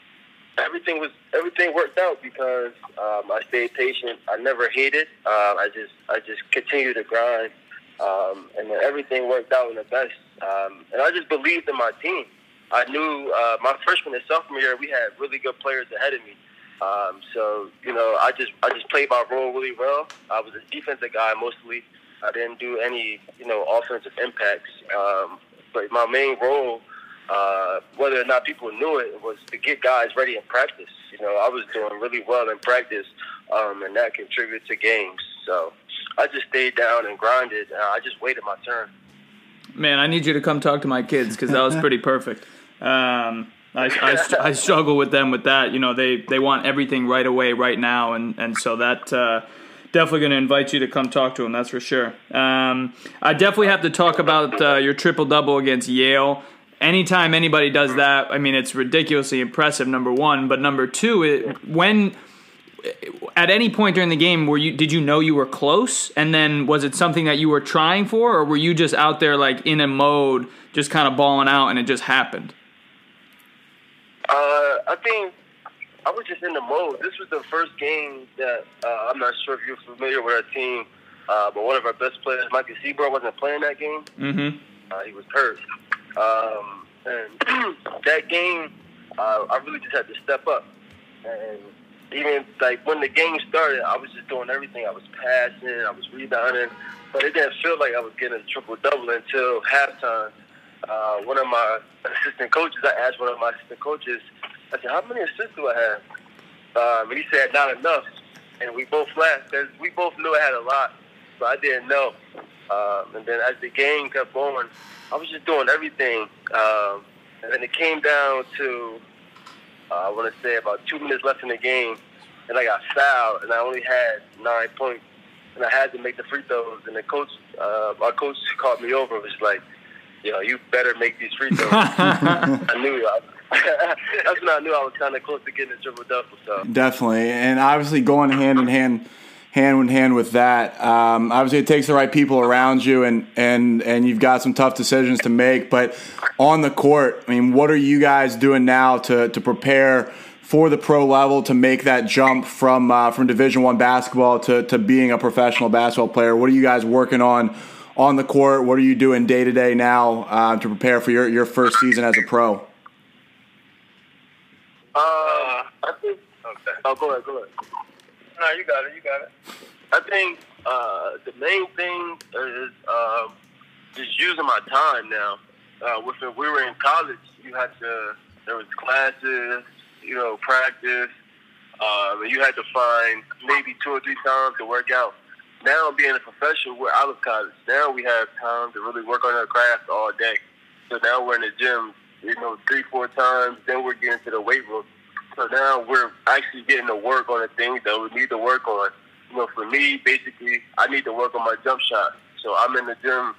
everything was everything worked out because um, I stayed patient. I never hated. Uh, I just I just continued to grind, um, and then everything worked out in the best. Um, and I just believed in my team. I knew uh, my freshman and sophomore year we had really good players ahead of me. Um, so you know, I just I just played my role really well. I was a defensive guy mostly. I didn't do any you know offensive impacts. Um, but my main role, uh, whether or not people knew it, was to get guys ready in practice. You know, I was doing really well in practice, um, and that contributed to games. So I just stayed down and grinded. And I just waited my turn. Man, I need you to come talk to my kids because that was pretty perfect. Um, I, I, I struggle with them with that. You know, they, they want everything right away, right now, and and so that uh, definitely going to invite you to come talk to them. That's for sure. Um, I definitely have to talk about uh, your triple double against Yale. Anytime anybody does that, I mean, it's ridiculously impressive. Number one, but number two, it, when at any point during the game were you did you know you were close and then was it something that you were trying for or were you just out there like in a mode just kind of balling out and it just happened Uh, I think I was just in the mode. This was the first game that uh, I'm not sure if you're familiar with our team, uh, but one of our best players, Micah Seaborn, wasn't playing that game. mm-hmm Uh, he was hurt. Um, and that game, uh, I really just had to step up. And even like when the game started, I was just doing everything. I was passing, I was rebounding, but it didn't feel like I was getting a triple double until halftime. Uh, one of my assistant coaches, I asked one of my assistant coaches, I said, "How many assists do I have?" Um, and he said, "Not enough." And we both laughed because we both knew I had a lot, but I didn't know. Um, and then as the game kept going, I was just doing everything. Um, and then it came down to, uh, I want to say about two minutes left in the game, and I got fouled, and I only had nine points, and I had to make the free throws. And the coach, uh, our coach called me over, and was like, "Yo, you better make these free throws." I knew. I, that's when I knew I was kind of close to getting a triple double. So. Definitely, and obviously going hand in hand, hand in hand with that. Um, obviously, it takes the right people around you, and and and you've got some tough decisions to make. But on the court, I mean, what are you guys doing now to to prepare? For the pro level to make that jump from uh, from Division One basketball to, to being a professional basketball player, what are you guys working on on the court? What are you doing day to day now uh, to prepare for your, your first season as a pro? Uh, I think. Okay. Oh, go ahead. Go ahead. No, you got it. You got it. I think uh, the main thing is um, just using my time now. Uh, with we were in college, you had to there was classes, you know, practice. And you had to find maybe two or three times to work out. Now, being a professional, we're out of college. Now we have time to really work on our craft all day. So now we're in the gym, you know, three, four times. Then we're getting to the weight room. So now we're actually getting to work on the things that we need to work on. You know, for me, basically, I need to work on my jump shot. So I'm in the gym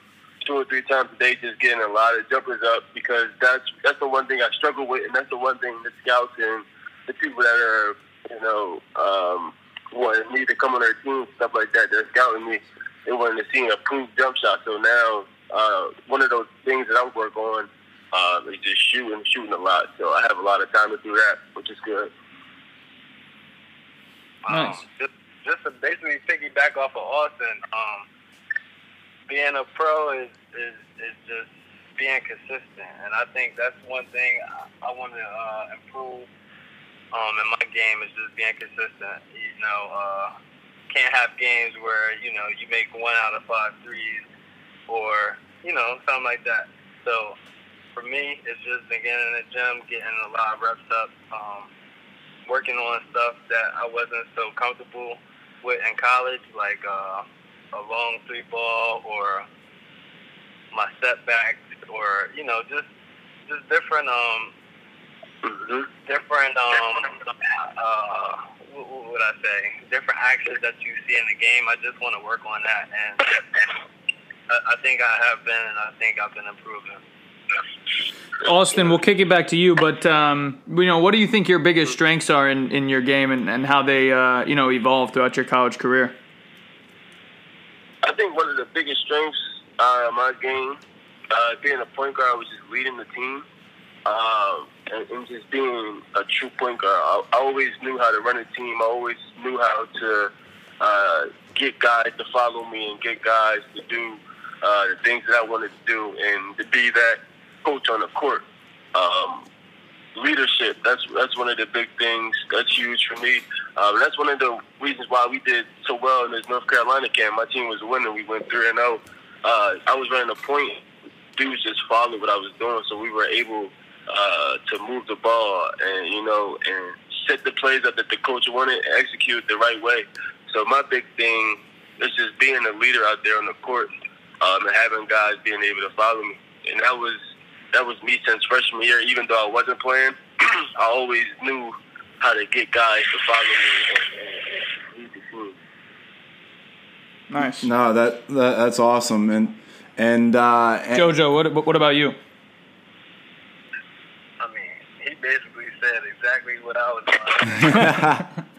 two or three times a day, just getting a lot of jumpers up because that's that's the one thing I struggle with, and that's the one thing the scouts and the people that are you know um, wanting me to come on their team, stuff like that. They're scouting me. They wanted to see a improved jump shot. So now uh, one of those things that I work on uh, is just shooting, shooting a lot. So I have a lot of time to do that, which is good. Nice. Um, just, just to basically piggyback off of Austin, um, being a pro is, is, is just being consistent. And I think that's one thing I, I want to uh, improve um, in my game is just being consistent. You know, uh, can't have games where, you know, you make one out of five threes or, you know, something like that. So for me, it's just been getting in the gym, getting a lot of reps up, um, working on stuff that I wasn't so comfortable with in college, like uh, a long three ball or my setbacks or you know just just different um Mm-hmm. different um uh what, what would I say different actions that you see in the game. I just want to work on that and I, I think I have been and I think I've been improving. Austin, we'll kick it back to you, but um, you know, what do you think your biggest strengths are in, in your game and, and how they uh, you know evolve throughout your college career? I think one of the biggest strengths uh, of my game, uh, being a point guard, was just leading the team um, and, and just being a true point guard. I, I always knew how to run a team. I always knew how to uh, get guys to follow me and get guys to do uh, the things that I wanted to do and to be that coach on the court. Um, leadership. That's that's one of the big things. That's huge for me. Um, that's one of the reasons why we did so well in this North Carolina camp. My team was winning. We went three and zero. Uh, I was running a point. Dudes just followed what I was doing, so we were able uh, to move the ball and you know and set the plays up that the coach wanted and execute the right way. So my big thing is just being a leader out there on the court um, and having guys being able to follow me. And that was that was me since freshman year. Even though I wasn't playing, I always knew how to get guys to follow me and, and lead. Nice. No, that, that that's awesome, and and, uh, and Jojo, what what about you? I mean, he basically said exactly what I was doing.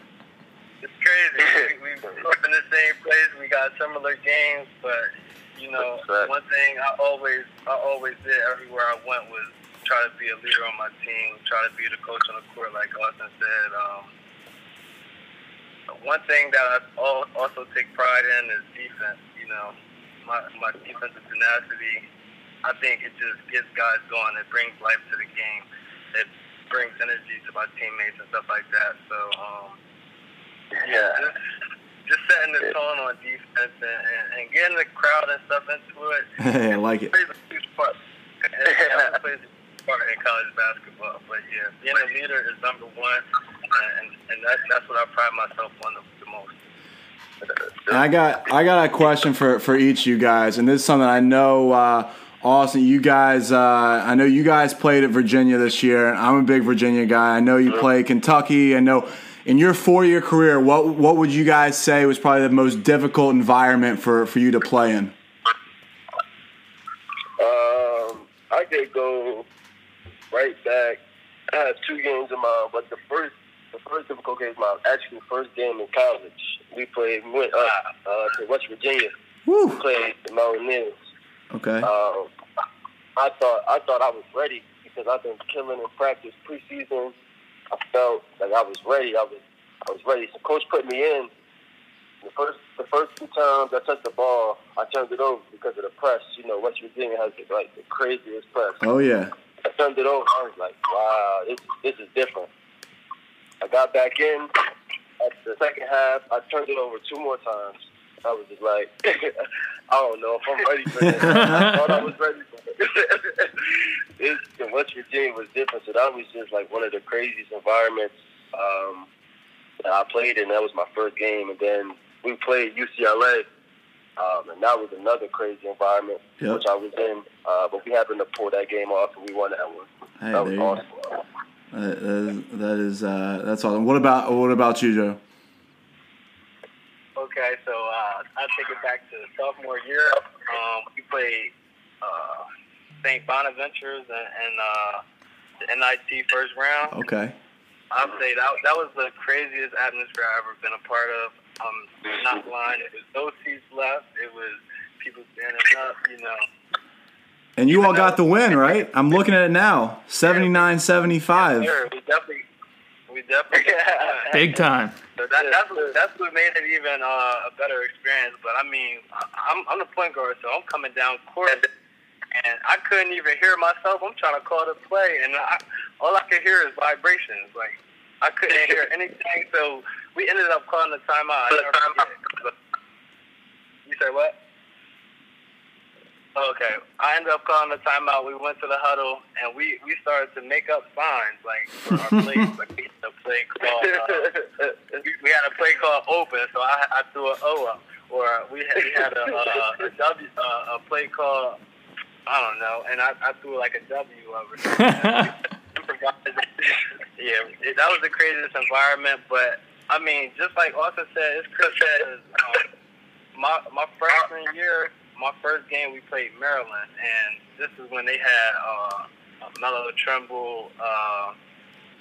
It's crazy. We, we grew up in the same place. We got similar games, but you know, one thing I always I always did everywhere I went was try to be a leader on my team, try to be the coach on the court, like Austin said. Um, one thing that I also take pride in is defense. You know, my my defensive tenacity. I think it just gets guys going. It brings life to the game. It brings energy to my teammates and stuff like that. So. Um, Yeah. just, just setting the tone on defense and, and, and getting the crowd and stuff into it. I like it. Plays a huge part. It plays a huge part in college basketball. But yeah, being a leader is number one, and and that, that's what I pride myself on the, the most. And I got I got a question for for each of you guys, and this is something I know. Uh, Austin, you guys, uh, I know you guys played at Virginia this year, I'm a big Virginia guy. I know you played Kentucky. I know in your four year career, what what would you guys say was probably the most difficult environment for, for you to play in? Um, I could go right back. I had two games in mind, but the first the first difficult game, my actually first game in college, we played. We went up uh, to West Virginia. We Woo. played the Mountaineers. Okay. Um, I thought I thought I was ready because I've been killing in practice preseason. I felt like I was ready. I was I was ready. So coach put me in. The first the first two times I touched the ball, I turned it over because of the press. You know, West Virginia has like the craziest press. Oh yeah. I turned it over. I was like, wow, this this is different. I got back in. At the second half, I turned it over two more times. I was just like, I don't know if I'm ready for that. I thought I was ready for it. the West Virginia was different, so that was just like one of the craziest environments um, that I played in. That was my first game, and then we played UCLA, um, and that was another crazy environment Yep. which I was in. Uh, but we happened to pull that game off, and we won that one. Hey, that was awesome. That is, that is uh, that's awesome. What about what about you, Joe? Okay, so uh, I take it back to sophomore year. Um, we played uh, St. Bonaventures and, and uh, the NIT first round. Okay. I'll say that that was the craziest atmosphere I've ever been a part of. I'm not lying. It was no seats left. It was people standing up. You know, And you all got the win, right? I'm looking at it now. 79-75. Sure, we definitely, we definitely. Big time. So that, that's what, that's what made it even uh, a better experience. But I mean, I- I'm I'm the point guard, so I'm coming down court, and I couldn't even hear myself. I'm trying to call the play, and I, all I could hear is vibrations. Like I couldn't hear anything. So we ended up calling the timeout. I never. You say what? Okay, I ended up calling the timeout. We went to the huddle and we, we started to make up signs like for our plays. like we had a play called uh, we, we had a play called open, so I, I threw an O up. Or we had we had a uh, a W uh, a play called I don't know, and I, I threw like a W over. yeah, it, that was the craziest environment. But I mean, just like Austin said, it's Chris said. Um, my my freshman year, my first game we played Maryland, and this is when they had uh, Melo Trimble, uh,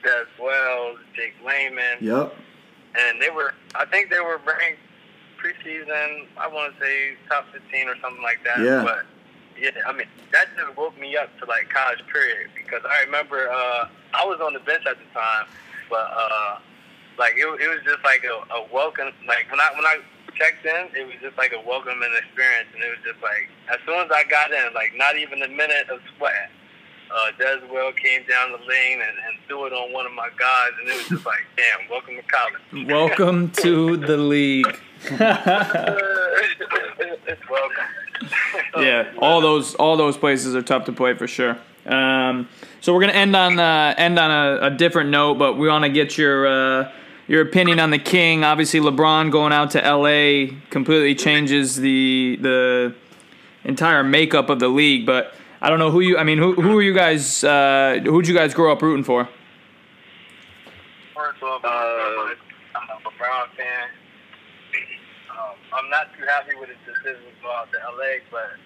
Dez Wells, Jake Layman, Yep. and they were I think they were ranked preseason. I want to say top fifteen or something like that. Yeah. But yeah, I mean that just woke me up to like college period because I remember uh, I was on the bench at the time, but uh, like it, it was just like a, a welcome. Like when I when I checked in, it was just like a welcoming experience, and it was just like as soon as I got in, like not even a minute of sweat. Uh, Dez Wells came down the lane and, and threw it on one of my guys, and it was just like, damn, welcome to college. Welcome to the league. welcome. yeah, all those all those places are tough to play for sure. Um, so we're gonna end on uh, end on a, a different note, but we want to get your uh, your opinion on the King. Obviously, LeBron going out to LA completely changes the the entire makeup of the league. But I don't know who you. I mean, who who are you guys? Uh, who'd you guys grow up rooting for? First off, uh, I'm a LeBron fan. Um, I'm not too happy with his decision to go out to LA, but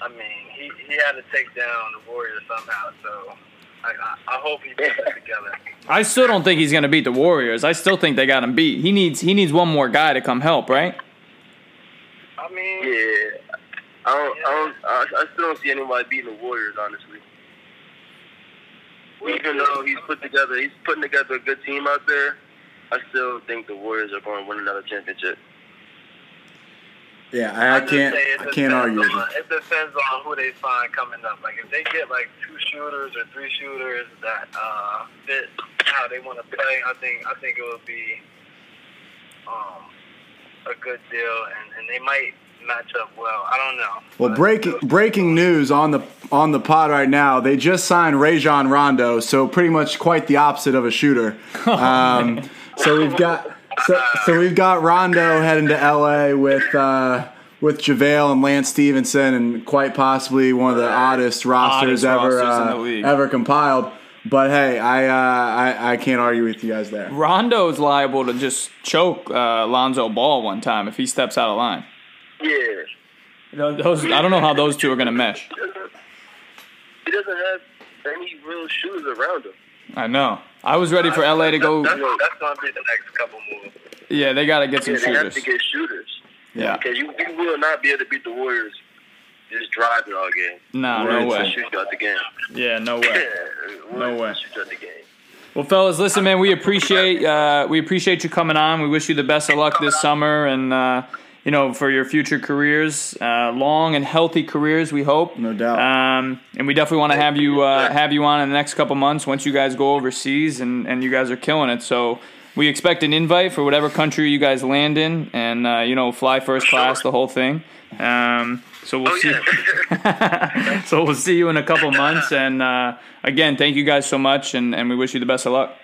I mean, he, he had to take down the Warriors somehow. So I, I, I hope he puts it together. I still don't think he's gonna beat the Warriors. I still think they got him beat. He needs he needs one more guy to come help, right? I mean, Yeah, I don't, I don't, I, I still don't see anybody beating the Warriors, honestly. Even though he's put together, he's putting together a good team out there. I still think the Warriors are going to win another championship. Yeah, I, I can't. I can't argue with on- It depends on who they find coming up. Like if they get like two shooters or three shooters that uh, fit how they want to play, I think I think it would be um, a good deal, and, and they might match up well. I don't know. Well, breaking breaking news on the on the pod right now. They just signed Rajon Rondo, so pretty much quite the opposite of a shooter. Um, so we've got so, so we've got Rondo heading to LA with uh, with JaVale and Lance Stephenson, and quite possibly one of the oddest rosters Oddest ever rosters in uh, the league. ever compiled. But hey, I, uh, I I can't argue with you guys there. Rondo's liable to just choke uh, Lonzo Ball one time if he steps out of line. Yeah, Those I don't know how those two are gonna mesh. he doesn't have any real shooters around him. I know. I was ready for LA to go. That's, that's going to be the next couple moves. Yeah, they got to get some Yeah, they have shooters. to get shooters. Yeah. Because you, you will not be able to beat the Warriors just driving all game. No, no Warriors will way. Shoot you out the game. Yeah, no way. No way. Shoot you out the game. Well, fellas, listen, man. We appreciate uh, we appreciate you coming on. We wish you the best of luck this summer, and uh, you know for your future careers, uh, long and healthy careers. We hope, No doubt. Um, and we definitely want to have you uh, have you on in the next couple months once you guys go overseas and, and you guys are killing it. So we expect an invite for whatever country you guys land in, and uh, you know, fly first class, the whole thing. Um, so we'll Oh, see. yeah. so we'll see you in a couple months. And uh, again, thank you guys so much, and, and we wish you the best of luck.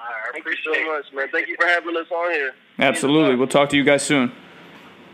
I Thank you appreciate so much, man. Thank you for having us on here. Absolutely. We'll talk to you guys soon.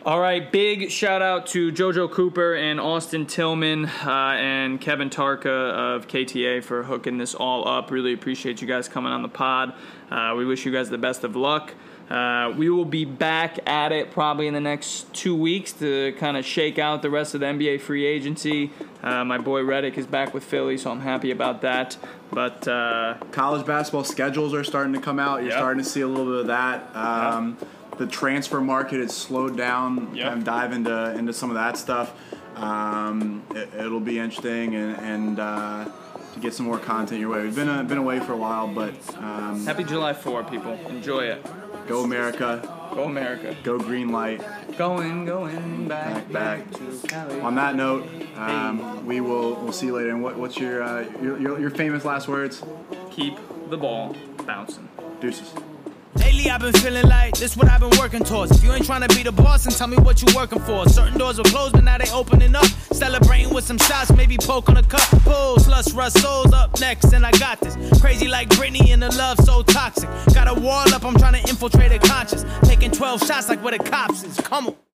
All right, big shout out to JoJo Cooper and Austin Tilghman uh, and Kevin Tarka of KTA for hooking this all up. Really appreciate you guys coming on the pod. Uh, we wish you guys the best of luck. Uh, we will be back at it probably in the next two weeks to kind of shake out the rest of the NBA free agency. Uh, my boy Redick is back with Philly, so I'm happy about that. But uh, college basketball schedules are starting to come out. You're Yep. starting to see a little bit of that. Um, The transfer market has slowed down. Yep. Kind of dive into into some of that stuff. Um, it, it'll be interesting and and uh, to get some more content your way. We've been uh, been away for a while, but um, happy July 4, people. Enjoy it. go America, Go America. go green light. Going, going Back, back, back. to Cali. On that note, um, we will we'll see you later. And what, what's your, uh, your your your famous last words? Keep the ball bouncing. Deuces. Lately I've been feeling like this what I've been working towards. If you ain't trying to be the boss, then tell me what you working for. Certain doors were closed, but now they opening up. Celebrating with some shots, maybe poke on a cup. Pulls, lust, rust, souls up next, and I got this. Crazy like Britney and the love so toxic. Got a wall up, I'm trying to infiltrate a conscience. Taking 12 shots like where the cops is. Come on.